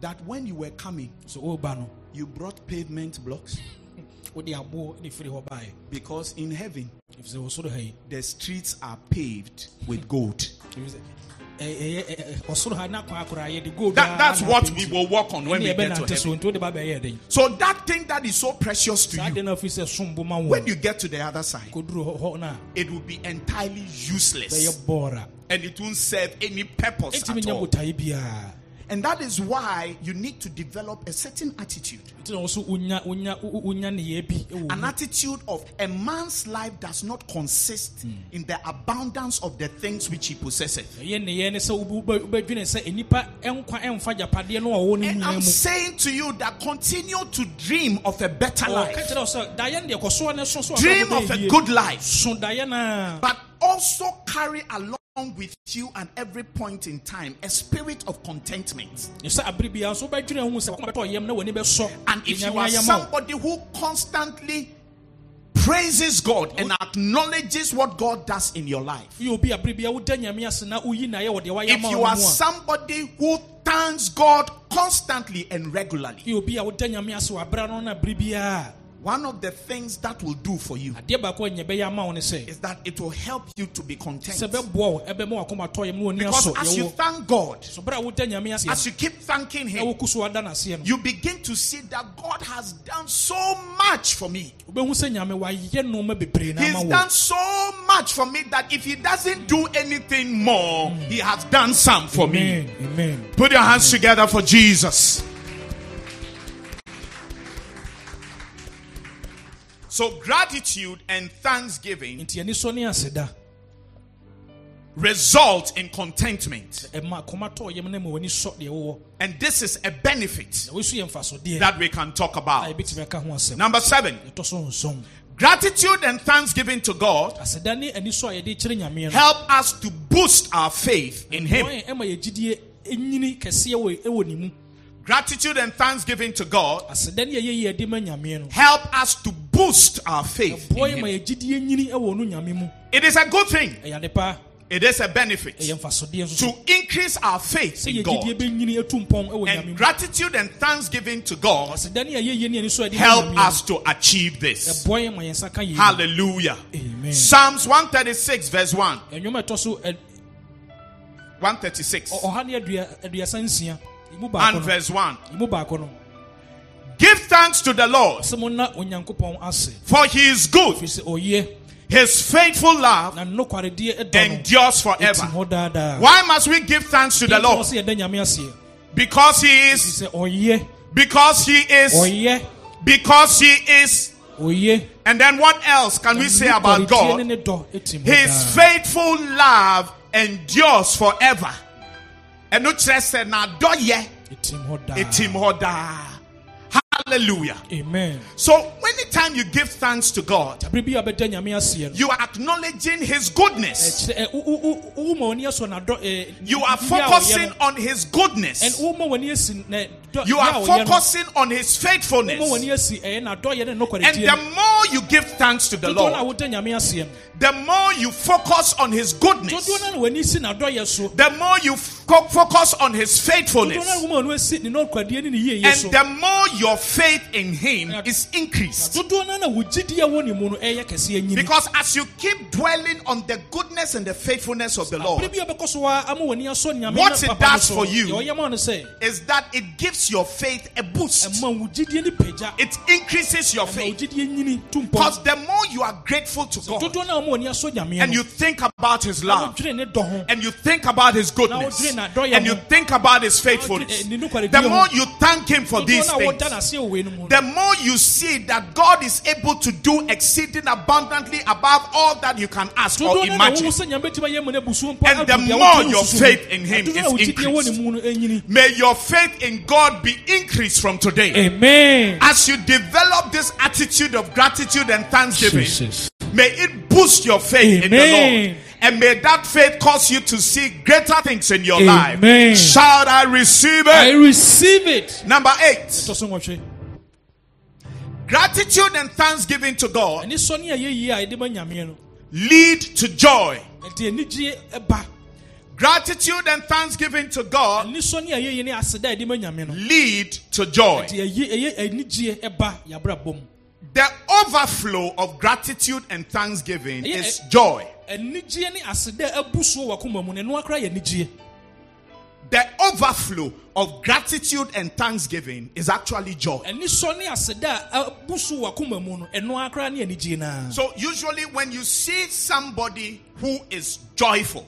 That when you were coming, so oh, no you brought pavement blocks? Wode aboɔ ne firi hɔ because in heaven ɛfiri sɛ ɔsoro ha yi the streets are paved with gold. yɛde gold That, that's what we will work on when we get to heaven. so nti wode ba bɛyɛ den So that thing that is so precious to you, de no afiri sɛ sombo ma when you get to the other side, kɔduru hɔ- hɔ no a it will be entirely useless. And it won't serve any purpose at all. And that is why you need to develop a certain attitude. An attitude of a man's life does not consist in the abundance of the things which he possesses. And I'm saying to you that continue to dream of a better life, kyerɛ wo sɛ daeɛ no deɛ kɔsoɔ ne so so a dream of a good life, so daeɛ no a but also carry along with you at every point in time a spirit of contentment. sɛ abere biara so wobɛdwene ho sɛ wakoma bɛtɔ yam na w'ani bɛsɔ And if you are ayɛ ma wo. somebody who constantly praises God and acknowledges what God does in your life, woyɛ obi a abere biara woda nyame ase na woyi na ayɛ wɔ deɛ wayɛ if you are no mu a somebody who thanks God constantly and regularly, woyɛ obi a woda nyame ase wɔ abera no na abere biara one of the things that will do for you adeɛ baako a nyɛ bɛyɛ ama wo ne sɛ is that it will help you to be content. sɛ bɛboa wo ɛbɛma wakoma tɔ yam na w'ani Because as you thank God, so bere a woda nyame as you keep thanking Him, woku so ada n'aseɛ no you begin to see that God has done so much for me. wobɛhu sɛ nyame wayɛ nnoɔma bebree na He's done so much for me that if He doesn't do anything more, He has done some for me. amen Put your hands together for Jesus. So, gratitude and thanksgiving nti ani sɔ ne aseda. result in contentment. ɛma akoma tɔ yam na ma w'ani sɔ deɛ wowɔ. And this is a benefit na wosu yɛ mfasodeɛ. that we can talk about. yɛbɛtumi aka ho asɛm. Number seven, ɛtɔ so nson. Gratitude and thanksgiving to God aseda ne ani sɔ a yɛde kyerɛ nyameɛ no. help us to boost our faith in Him. Wɔn ɛma yɛ gyidie ɛnyini kɛseɛ wɔ ɛwɔ ne mu. Gratitude and thanksgiving to God aseda ne yɛyɛ yi yɛde ma nyameɛ no. help us to boost our faith. In him. yɛ gyidie nyini ɛwɔ no nyame mu It is a good thing. ɛyɛ ade pa It is a benefit ɛyɛ mfasodeɛ nso so to increase our faith in God. gyidie bɛnyini atu mpɔn ɛwɔ nyame And gratitude and thanksgiving to God aseda ne yɛyɛ ne ani sɔ a yɛde ma help us to achieve this. ɛboɔ yɛ ma yɛn nsa ka yɛ Hallelujah. amen Psalms 136, verse 1. ɛnwom a ɛtɔ so ɛ- 136 ɔ- ɔha ne adua- aduasa nsia emu baako and verse 1. Emu baako no Give thanks to the Lord, sɛ mo na onyankopɔn ase for he is good. firi sɛ ɔyɛ His faithful love na nokwaredeɛ ɛdɔ no endures forever. Why must we give thanks to the Lord? sɛ yɛda nyame aseɛ Because he is, because he is, because he is. And then what else can we say about God? ne ne dɔ ɛtim hɔ His faithful love endures forever. And no sɛ n'adɔyɛ ɛtim hɔ daa etim hɔ daa. Hallelujah. amen. So anytime you give thanks to God, abere bi a bɛda nyame aseɛ no. you are acknowledging His goodness. asɔ n'adɔ ɛ, You are yɛ a ɔyɛ focusing on His goodness. And wo ma w'ani asi na eh, dɔ- You are focusing on His faithfulness. w'ani asi ɛyɛ n'adɔyɛ ne And the more you give thanks to the dodoɔ no a Lord, woda nyame aseɛ no. the more you focus on His goodness, dodoɔ no a na w'ani si n'adɔyɛ the more you focus on His dodoɔ no a faithfulness, wo ma w'ani asi ne nokwaredeɛ ne ne and the more your faith in Him is increased. dodoɔ no a na wo gyidie wɔ ne mu no ɛyɛ kɛseɛ nyini Because as you keep dwelling on the goodness and the faithfulness of the Lord, bi a bɛkɔ so a ama w'ani asɔ nyame What it does for you deɛ ɔyɛ ma no sɛ is that it gives your faith a boost. ɛma wo gyidie ne pagya It increases your faith. nyini to Because the more you are grateful to God dodoɔ no a ma w'ani asɔ nyame and you think about His love wodwene ne dɔ ho and you think about His goodness and you think about His faithfulness, Na wodwene, eh, ne the more you thank Him for these dodoɔ no a woda things, the more you see that God is able to do exceeding abundantly above all that you can ask or imagine. And the more your faith in him is increased. May your faith in God be increased from today. amen As you develop this attitude of gratitude and thanksgiving, Jesus. may it boost your faith in the Lord. Amen. And may that faith cause you to see greater things in your Amen. life. Shall I receive it? I receive it Number eight, ɛtɔ so nwɔtwe Gratitude and thanksgiving to God ɛne sɔ ne ɛyɛ yie a yɛde ma nyameɛ no lead to joy. ɛde anigye ɛba Gratitude and thanksgiving to God ɛne sɔ ne ɛyɛ yie ne aseda a yɛde ma nyame no lead to joy. ɛde ɛyɛ ɛyɛ anigye ɛba yɛabrabɔ mu The overflow of gratitude and thanksgiving is eh, joy. Anigyeɛ ne aseda abu soɔ wɔ akoma mu no akora yɛ anigyeɛ The overflow of gratitude and thanksgiving is actually joy. ɛne sɔ ne aseda a abu so wɔ akoma mu no ɛno akora ne anigyeɛ naa So, usually, when you see somebody who is joyful,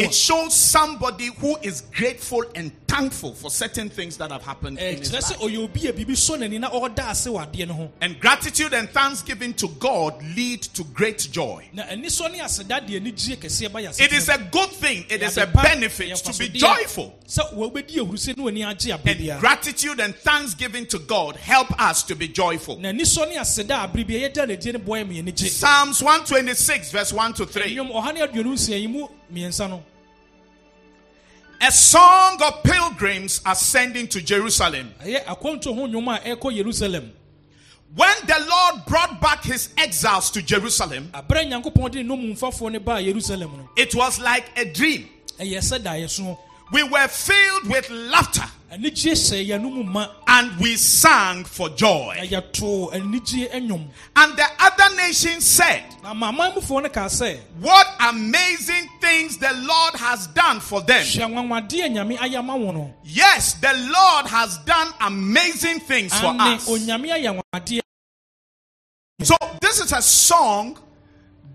it shows somebody who is grateful and thankful for certain things that have happened in his life. And gratitude and thanksgiving to God lead to great joy. It is a good thing, it is a benefit to be joyful. And gratitude and thanksgiving to God help us to be joyful. Psalms 1 126, verse 1 to 3. nnwom ɔha ne aduonu nsia yi mu mmiɛnsa no A song of pilgrims ascending to Jerusalem. ɛyɛ akwanto ho nnwom a ɛrekɔ yerusalem When the Lord brought back his exiles to Jerusalem, aberɛ a nyankopɔn de nnomumfafoɔ no baa yerusalem no it was like a dream. ɛyɛ sɛ daeɛ so We were filled with laughter anigye hyɛ yɛn mu ma and we sang for joy. yɛtoo anigye nnwom And the other nations said, na maamanmufoɔ no kaa sɛ What amazing things the Lord has done for them. hwɛ nwanwadeɛ a nyame ayɛ ama wo no Yes, the Lord has done amazing things for us. onyame ayɛ nwanwadeɛ So, this is a song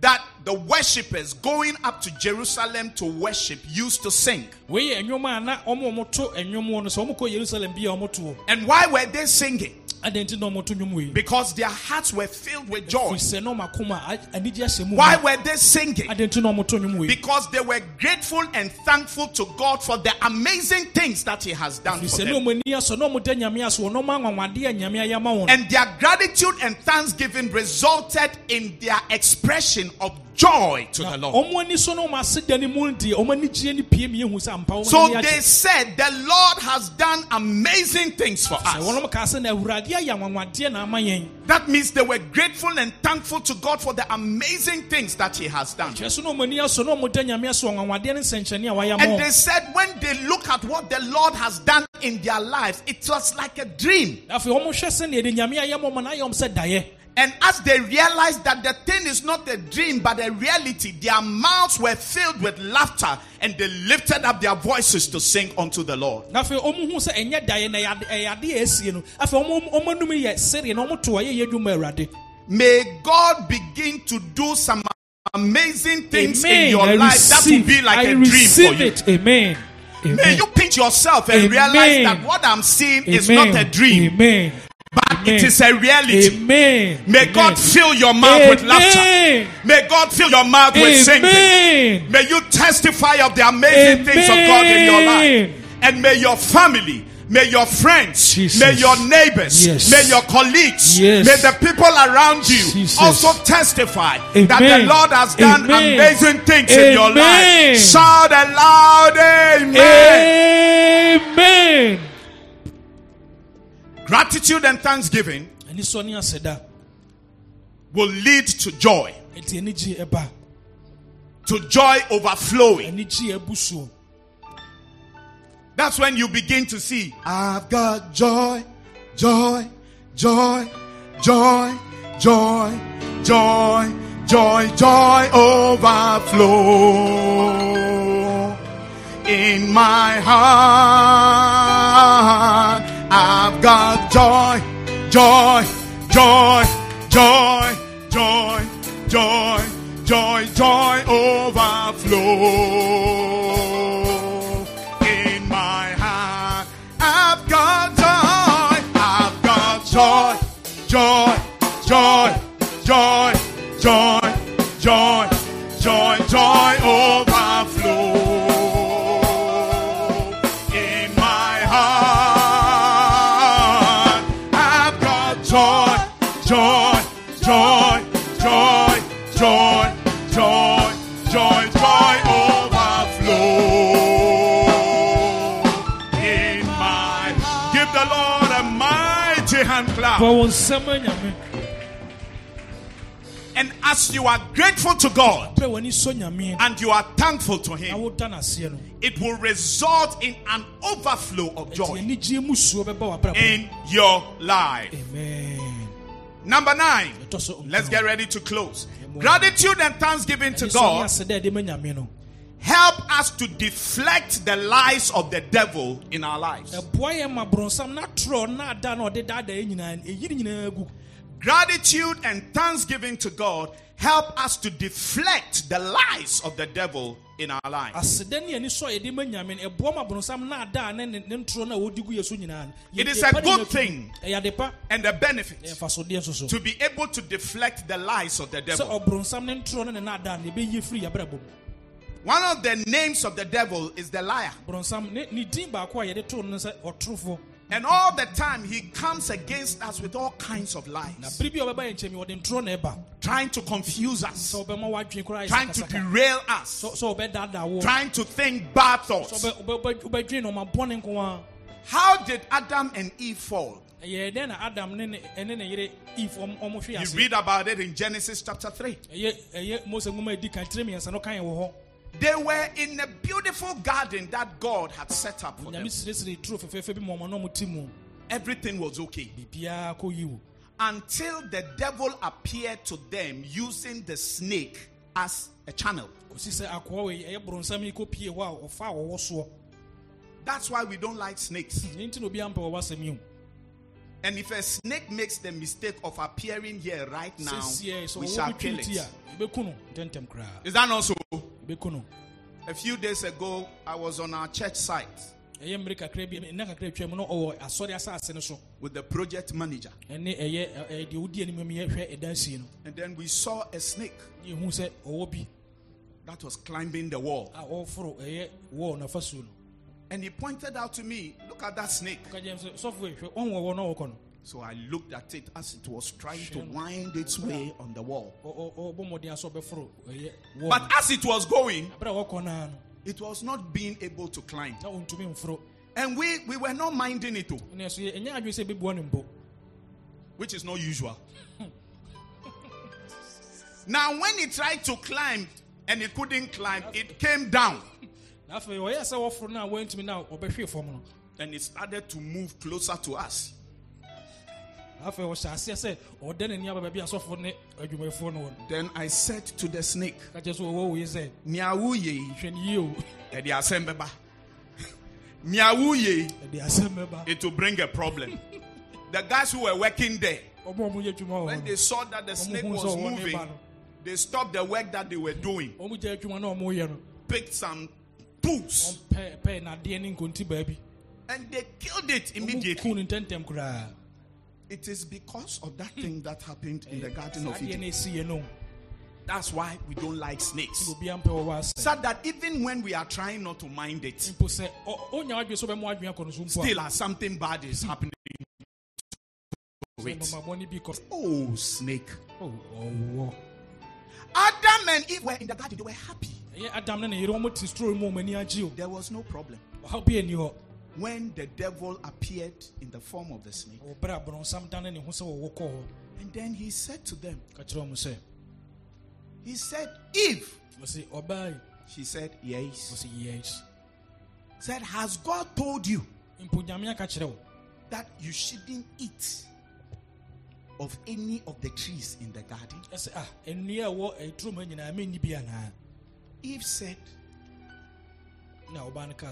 that the worshippers going up to Jerusalem to worship used to sing. wei yɛ nnwom a na ɔmo ɔmo to nnwom no sɛ ɔmo kɔ yerusalem bi a ɔmo toɔ And why were they singing? adɛn nti na ɔmo to nnwom wei Because their hearts were filled with joy. firi sɛ na ɔmo akoma a anigye ahyɛ mu Why were they singing? adɛn nti na ɔmo to nnwom wei Because they were grateful and thankful to God for the amazing things that He has done for them. ɔmo ani asɔ na ɔmo da nyame ase wɔ na ɔmo anwanwadeɛ a nyame ayɛ ama wɔn And their gratitude and thanksgiving resulted in their expression of joy to the Lord. so na ɔmo ase da ne mu deɛ ɔmo anigye ne pie mi ehu sɛ ampa ɔmo So ani they said, The Lord has done amazing things for us. wɔn kaa sɛ na awurade ayɛ anwanwadeɛ na ama That means they were grateful and thankful to God for the amazing things that He has done. kyerɛ so na ɔmo ani asɔ na ɔmo da nyame ase wɔ anwanwadeɛ ne nsɛnkyerɛnne a wayɛ ama And they said, when they look at what the Lord has done in their lives, it was like a dream. Afei ɔmo hwɛ sɛ na yɛde nyame ayɛ ama ɔmo na ayɛ ɔmo sɛ daeɛ And as they realized that the thing is not a dream but a reality, their mouths were filled with laughter and they lifted up their voices to sing unto the Lord. na afei ɔmo hu sɛ ɛnyɛ daeɛ na ɛyɛ ade- ɛyɛ eh, adeɛ a esie no afei ɔmo ɔmo anum yɛ sereɛ na ɔmo to ayɛ yɛ dwuma awurade. May God begin to do some amazing things in your I life that will be like I a dream for you. it. Amen. May amen. you pinch yourself and Amen. realize that what I'm seeing is not a dream, amen but Amen. it is a reality. amen May Amen. God fill your mouth with laughter. May God fill your mouth with singing. May you testify of the amazing things of God in your life. And may your family, may your friends, Jesus. may your neighbors, Yes. may your colleagues, Yes. may the people around you Jesus. also testify that the Lord has done Amen. amazing things in your life. Shout aloud, Amen. amen Gratitude and thanksgiving ani sɔ ne aseda will lead to joy, eti anigye ɛba to joy overflowing. anigye ɛbu soɔ That's when you begin to see, I've got joy, joy, joy, joy, joy, joy, joy, joy overflow in my heart. I've got joy, joy, joy, joy, joy, joy, joy, joy overflow And as you are grateful to God berɛ w'ani sɔ nyame. and you are thankful to Him, woda no aseɛ no. it will result in an overflow of joy anigyeɛ mu suo bɛba w'abrabɔ. in your life. amen. Number nine, let's get ready to close. Gratitude and thanksgiving to God God aseda ɛde ma nyame no. help us to deflect the lies of the devil in our lives. ɛboa yɛ ma borɔnsam na torɔ na ada na ɔde daadaa yɛ nyinaa ɛyiri nyinaa gu Gratitude and thanksgiving to God help us to deflect the lies of the devil in our lives. a a a It is a good thing. tu. ɛyɛ ade pa And the benefit ɛyɛ mfasodeɛ nso so to be able to deflect the lies of the devil. One of the names of the devil is the liar. borɔnsam ne ne din baako a yɛde too no sɛ ɔtorofoɔ And all the time he comes against us with all kinds of lies, bere bi a ɔbɛba yɛ nkyɛn mi wɔde ntorɔ na ɛba. Trying to confuse us, sɛ ɔbɛma w'adwene koraa yɛ trying to derail us, sɛ sɛ ɔbɛdaadaa wo. Trying to think bad thoughts. How did Adam and Eve fall? ɛyɛ dɛn na adam ne ne ɛne ne yere eve ɔm- ɔmo hwe You read about it in Genesis chapter 3. Ɛyɛ ɛyɛ mose nwoma a ɛdi kan tire mmiɛnsa no kan wɔ hɔ They were in a beautiful garden that God had set up for them. nyame siresire turo fɛfɛɛfɛ bi ma ɔma na ɔmo ti mu Everything was okay biribiara kɔ yi wo until the devil appeared to them using the snake as a channel. kɔsi sɛ akoa wei ɛyɛ borɔnsam yi kɔpie hɔ a ɔfa a wɔwɔ soɔ That's why we don't like snakes. ne nti na obi ampɛ wɔwɔ asɛm yi o And if a snake makes the mistake of appearing here right now, we shall kill it. a yɛbɛku no ntɛntɛm koraa Is that not so? A few days ago, I was on our church site ɛyɛ mmere kakra bi nna kakra atwa mu na ɔwɔ asɔre asase no so with the project manager. ɛne ɛyɛ ɛ- deɛ wodi anim mu yɛhwɛ ɛdan sie no And then we saw a snake ne yɛhu sɛ ɔwɔ bi that was climbing the wall. a ɔforo ɛyɛ wall na fasuo no And he pointed out to me, Look at that snake. Ka gyam sɛ sɔfo yi, hwɛ ɔnwɔ wɔ na ɔwɔkɔ no So I looked at it as it was trying to wind its way on the wall. Ɔ- ɔ- ɔbɔ mmɔden asɛ ɔbɛforo ɛyɛ wall But as it was going, berɛ a wɔkɔ naa no it was not being able to climb. na ɔntumi mforo And we, we were not minding it, oh, ɛne ɛso yɛ- ɛnyɛ adwene sɛ ɛbɛbua no mpo which is not usual. now, when it tried to climb and it couldn't climb, it came down. Na afei ɔyɛ sɛ wɔforo no a wɔantumi no a ɔbɛhwee fam no. And it started to move closer to us. Then I said to the snake, ka kyerɛ sɛ ɔwɔ wo yi sɛ Miawu ye, hwɛ no yie o yɛde asɛm bɛba. Miawu ye, ɛde asɛm it will bring a problem. the guys who were working there, ɔmo a ɔmo yɛ adwuma wɔ when they saw that the snake was sɛ ɔwɔ ne moving, they stopped the work that they were doing, no ɔmo gya adwuma na ɔmo yɛ no. Picked some tools, ɔmpɛ pɛ nadeɛ ne nkonti baabi and they killed it immediately. It is because of that thing that happened in the Garden of Eden. no ɛsiiɛ no That's why we don't like snakes. obi ampɛ wɔwɔ asɛ So that even when we are trying not to mind it, mpo sɛ ɔ- ɔnya adwene sɛ ɔbɛmo adwene akɔ no so mpo still something bad is happening. Wait. mamabɔne bi kɔ Oh, snake. Oh, Adam and Eve were in the garden, they were happy. ɛyɛ adam ne ne yere ɔmo te store mu a ɔmo ani agye o There was no problem. Ɔhaw bi ani hɔ When the devil appeared in the form of the snake, ɔbrɛ a borɔnsam dane ne ho sɛ wɔwɔ kɔɔ hɔ and then he said to them, He said, Eve. yi She said, Yes. yes Said, Has God told you mpo nyame aka that you shouldn't eat of any of the trees in the garden? ah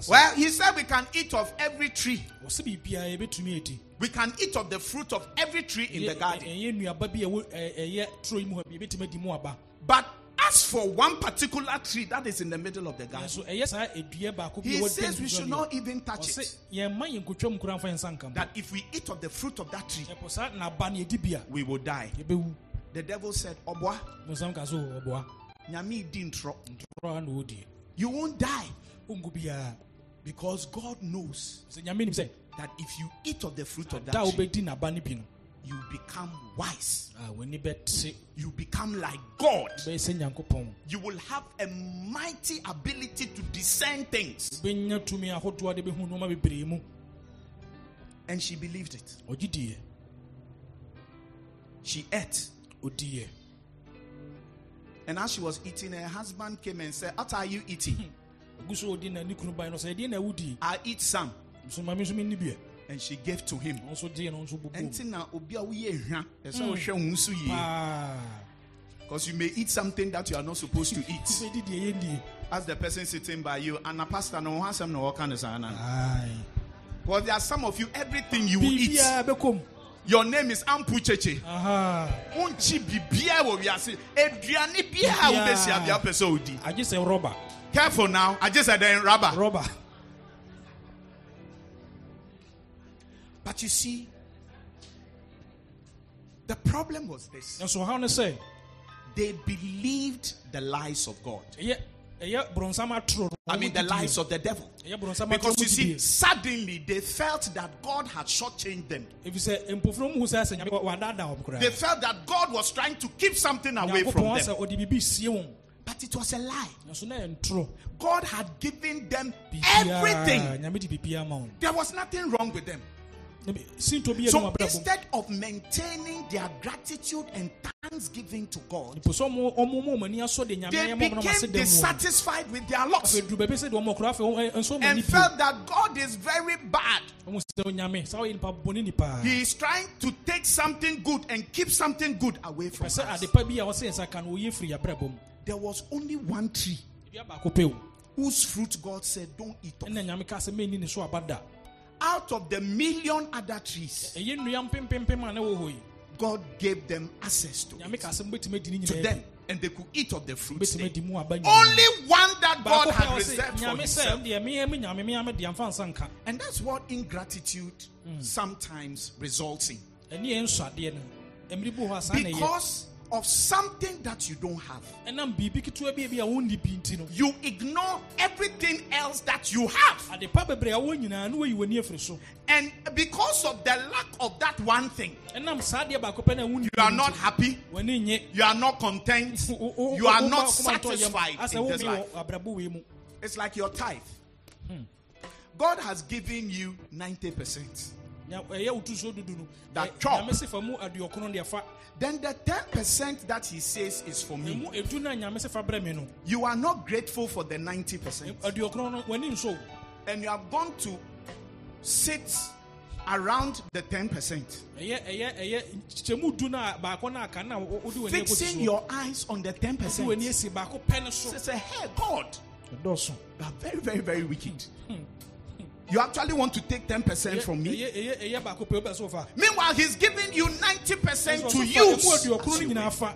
Well, he said we can eat of every tree. ɔsɛ biribiaa yɛbɛtumi adi We can eat of the fruit of every tree in the garden. ɛyɛ nnuaba bi a ɛwɔ ɛ- ɛyɛ turo yi mu hɔ bi yɛbɛtumi adi mu aba But as for one particular tree that is in the middle of the garden, nanso ɛyɛ saa edua baako bi he says we should not even touch it. yɛmma yɛn nkotwa mu koraa mfa yɛn nsa nka That if we eat of the fruit of that tree, ɛpo saa naba no yɛdi bi a we will die. The devil said, Obwa, bonsam ka so ɔboa nyame didn't tro. ntorɔ a na ɔdie You won't die because God knows sɛ nyame nim sɛ that if you eat of the fruit of that tree, wobɛdi naba no bi no you become wise. Ah, a w'ani bɛte You become like God. bɛyɛ sɛ nyankopɔn You will have a mighty ability to discern things. wobɛnya tumi ahodoɔ a de bɛhu nnoɔma bebree mu And she believed it. She ate. And as she was eating, her husband came and said, What are you eating? Hmm. Ogu so odi na ne kunu ban no ɛdeɛ na ɛwodii I eat some. nso ma me nso menni bia And she gave to him. ɔno nso gyee no nso bobom Enti na obi a woyɛ hwa, ɛsɛ sɛ hmm. wohwɛ wo ho so yie. paa Because you may eat something that you are not supposed to eat. As the person sitting by you, and a pastor, no has some no kind of sana. Because there are some of you, everything you eat, your name is Ampu Cheche. aha Wonchi bibia wɔ wiase. Aduane bia a wobɛsia bia wopɛ sɛ wodi. agye sɛ rɔba Careful now. I just said then rubber. rɔba But you see, the problem was this. nso ɔhaw ne sɛ They believed the lies of God. Yeah. ɛyɛ borɔnsam atoro no I mean, the lies of the devil. Because you see, suddenly they felt that God had shortchanged them. ɛfiri sɛ mpofuro mu hu sɛ sɛ nyame wadaadaa wɔm They felt that God was trying to keep something away from them. Sɛ ɔde biribi sie wɔn But it was a lie. nanso na yɛ ntoro God had given them everything. nyame de biribiaa ma wɔn There was nothing wrong with them. Na bi- sinto bi yɛ So instead of maintaining their gratitude and thanksgiving to God, po sɛ ɔmo ɔmo mo ɔmo ani asɔ de nyame they ayɛ ma ɔmo na ɔmo ase became dissatisfied with their lot afei duru baabi sɛ deɛ ɔmo ɔkora afei ɔmo nso ɔmo ani and felt that God is very bad. ɔmo sɛ oh, nyame saa ɔyɛ nipa bɔne nipa He is trying to take something good and keep something good away from us. Ade pa bi a ɔsɛ nsa ka no ɔyɛ firi abrabɔ mu There was only one tree dua baako pɛ o whose fruit God said, Don't eat of. ɛna nyame ka sɛ mɛnni ne so aba da Out of the million other trees, God gave them access to, nyame ka sɛ mbɛtumi adi ne to them, and they could eat of the fruits. mbɛtumi there. adi mu aba nyinaa Only one that God had reserved for himself. deɛ meyɛ me nyame meyɛ me deɛ mfa nsa nka And that's what ingratitude mm. sometimes results in. ɛne yɛ nsɔadeɛ no mmiri bu hɔ a saa na ɛyɛ Because of something that you don't have. ɛnam biribi ketewa a bi a wonni bi nti no You ignore everything else that you have. ade pa bebree a wɔn nyinaa no wɔyi w'ani afiri so And because of the lack of that one thing, ɛnam saa adeɛ baako pɛ na you are not happy, you are not content, you are not satisfied in this life. wɔ abrabɔ wei mu It's like your tithe. God has given you 90%. Nya- ɛyɛ wotu so dudu no That chop. nyame se fa mu aduɔkron deɛ fa Then the 10% that he says is for me. ɛmu edu na nyame se fa brɛ me no You are not grateful for the 90%. aduɔkron no w'ani And you have gone to sit around the 10%. ɛyɛ ɛyɛ ɛyɛ kyɛmu du na baako na aka na wo- wode w'ani akɔsi Fixing your eyes on the 10%. asi baako pɛ no so Say, hey, God, you are very, very, very wicked. Hmm. You actually want to take 10% from me? Meanwhile, he's giving you 90% to use. aduɔkron as no you nyinaa wish. fa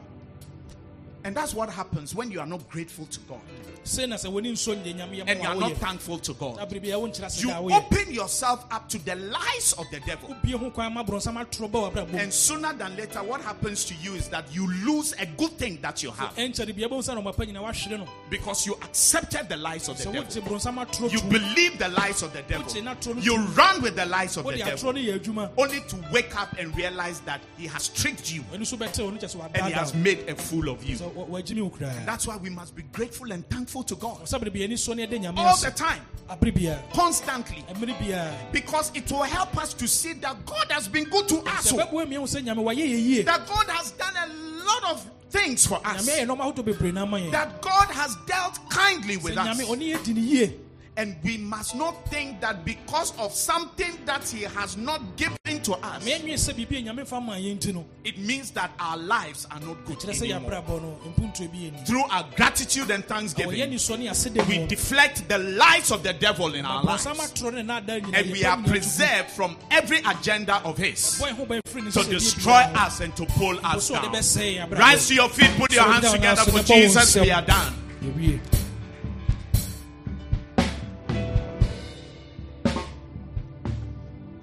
And that's what happens when you are not grateful to God sei na sɛ w'ani nso nyɛ nyame and you are not thankful to God. abere bia wonkyerɛ You open yourself up to the lies of the devil. wobie ho kwan ma borɔnsam atoro ba w'abrabɔ mu And sooner than later, what happens to you is that you lose a good thing that you have. Ɛnkyɛre bia bɛhu sɛ na ɔmapa nyina woahwere no. Because you accepted the lies of the devil. wogye borɔnsam atoro You believe the lies of the devil. Wogye n'atoro no You run with the lies of the devil. atoro no yɛ adwuma only to wake up and realize that he has tricked you. W'ani so bɛte wo no kyɛ sɛ and he has made a fool of you. sɛ wagyimi wo koraa That's why we must be grateful and thankful to God. Sɛ bere bia ani so ne ɛde nyame all the time, constantly, because it will help us to see that God has been good to us. sɛ bɛboa mia wo sɛ nyame wayɛ yɛ yie That God has done a lot of things for us. nyame ayɛ nɔma ahodoɔ bebree na ama yɛn That God has dealt kindly with us. Ɔne yɛ di ne yie And we must not think that because of something that He has not given to us, meɛnwee sɛ biribi a nyame fa ma yɛn nti no it means that our lives are not good anymore. yɛabrabɔ no mpuntuo bi yɛni Through our gratitude and thanksgiving, nisɔ ne aseda we deflect the lies of the devil in our lives. bɔnsam atoro ne nada nyina And we are preserved from every agenda of His bɔn ho bɛn firi ne to destroy us and to pull us down. bɛsɛe yɛn abrabɔ. Rise to your feet, put your hands together for Jesus. We are done.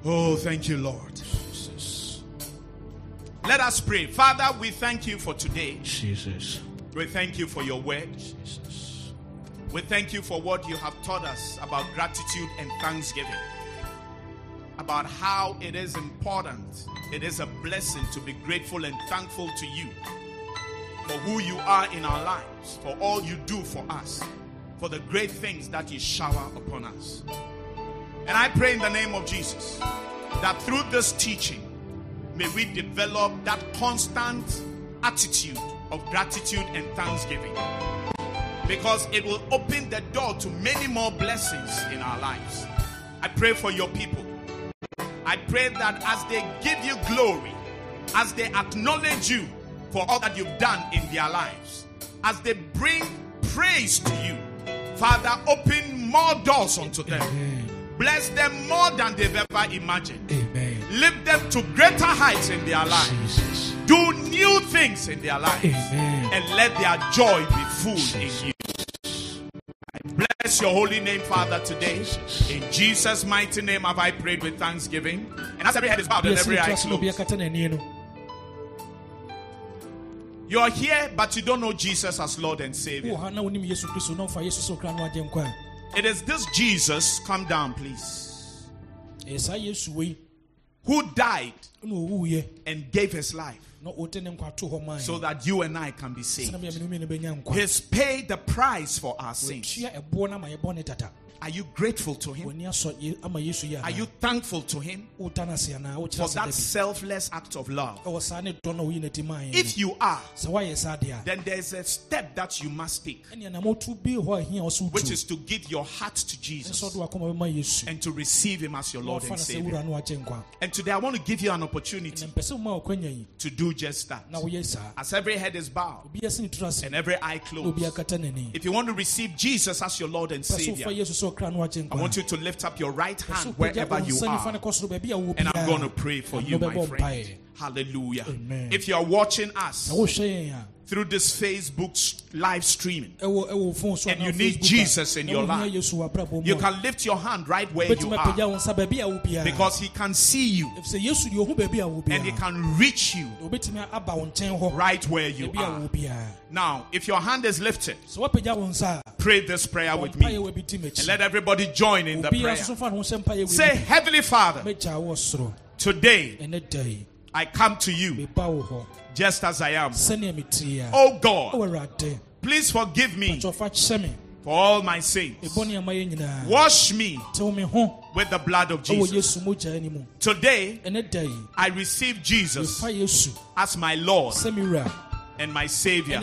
Oh, thank you, Lord. Jesus. Let us pray. Father, we thank you for today. Jesus. We thank you for your word. We thank you for what you have taught us about gratitude and thanksgiving. About how it is important, it is a blessing to be grateful and thankful to you for who you are in our lives, for all you do for us, for the great things that you shower upon us. And I pray in the name of Jesus that through this teaching, may we develop that constant attitude of gratitude and thanksgiving because it will open the door to many more blessings in our lives. I pray for your people. I pray that as they give you glory, as they acknowledge you for all that you've done in their lives, as they bring praise to you, Father, open more doors unto them. Bless them more than they've ever imagined. Amen. Lift them to greater heights in their lives. Jesus. Do new things in their lives. Amen. And let their joy be full in you. I bless your holy name, Father, today. In Jesus' mighty name have I prayed with thanksgiving. And as every head is bowed and every eye trust no be closed. akata n'ani no. You're here, but you don't know Jesus as Lord and Savior. Ha na wonim Yesu Kristo na ɔmfa Yesu sɛ ɔkra no agye nkwa a, It is this Jesus, come down, please, ɛyɛ saa Yesu wei who died and gave his life na ɔde ne nkwa to hɔ maa so that you and I can be saved. Sɛnɛ bɛyɛ me ne wo mmienu bɛnya nkwa. He's paid the price for our sins. Tua ɛboɔ no ama yɛbɔ ne tata. Are you grateful to Him? W'ani asɔ ye- ama Yesu yi Are you thankful to Him? Wota no ase anaa wokyerɛ for that selfless act of love? ɛwɔ saa ne dɔ na woyi n'ati maa yɛn If you are, sɛ woayɛ saa deɛ then there's a step that you must take, ɛnea namotu bi hɔ a ɛhia ɔso which is to give your heart to Jesus ɔde wakɔma bɛma Yesu. and to receive Him as your Lord and Savior. wura no agye nkwa. And today I want to give you an opportunity mpɛ sɛ woma ɔkwanya yi. to do just that. As every head is bowed obi asi ne and every eye closed, obi akata n'ani if you want to receive Jesus as your Lord and Savior, wofa Yesu sɛ ɔkra no agye I want you to lift up your right hand wherever you are. no kɔ soro baabi a wowɔ And I'm going to pray for you, my friend. Hallelujah. Amen. If you are watching us na wohwɛ yɛn a through this Facebook live streaming, ɛwɔ ɛwɔ phone so And you need Jesus in your life. Yesu wɔ abrabɔ mu you can lift your hand right where you are. wo nsa baabi a wo biara because He can see you. Ɛfisɛ Yesu deɛ ɔhu baabi a wo and He can reach you na obɛtumi aba wo nkyɛn hɔ right where you are. Now, if your hand is lifted, sɛ woapagya wo nsa a pray this prayer with me. Wɔ bi di and let everybody join in the prayer. nso fa ne ho hyɛ mpaeɛ wɔ Say, Heavenly Father, mɛgya wo soro today ɛnɛ da yi I come to you meba wo hɔ just as I am. sɛnea metie a Oh God, please forgive me kyɛfa kyɛ me for all my sins. ɛbɔne ama yɛ nyinaa Wash me tew me ho with the blood of Jesus. Ani mu Today, ɛnɛ da yi I receive Jesus as my Lord and my Savior.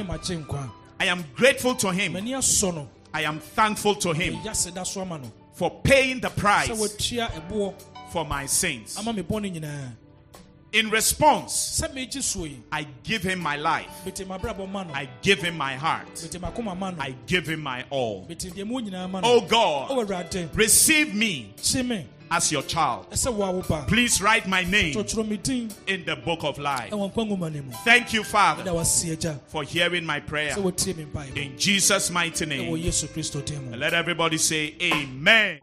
I am grateful to Him. m'ani asɔ no I am thankful to Him meya seda so ama no for paying the price for my sins. In response, sɛ megye so yi I give Him my life. mete m'abrabɔ ma no I give Him my heart. mete m'akoma ma no I give Him my all. mete deɛ mu nyinaa ma no Oh God, oh, receive me as your child. ɛsɛ wo a wo ba Please write my name kyerɛkyerɛ me din in the book of life. ɛwɔ nkwa nwoma no mu Thank you, Father, for hearing my prayer. sɛ wotie me mpaeɛ In Jesus' mighty name. Yesu Kristo din mu And let everybody say, Amen.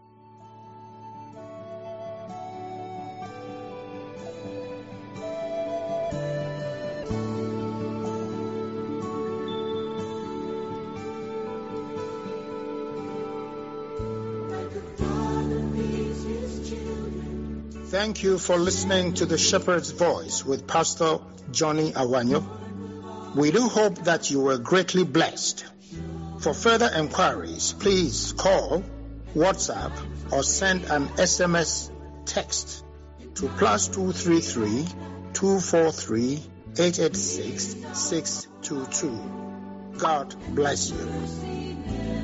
Thank you for listening to the Shepherd's Voice with Pastor Johnny Awanyo. We do hope that you were greatly blessed. For further enquiries, please call, WhatsApp, or send an SMS text to plus 233 243 886 622. God bless you.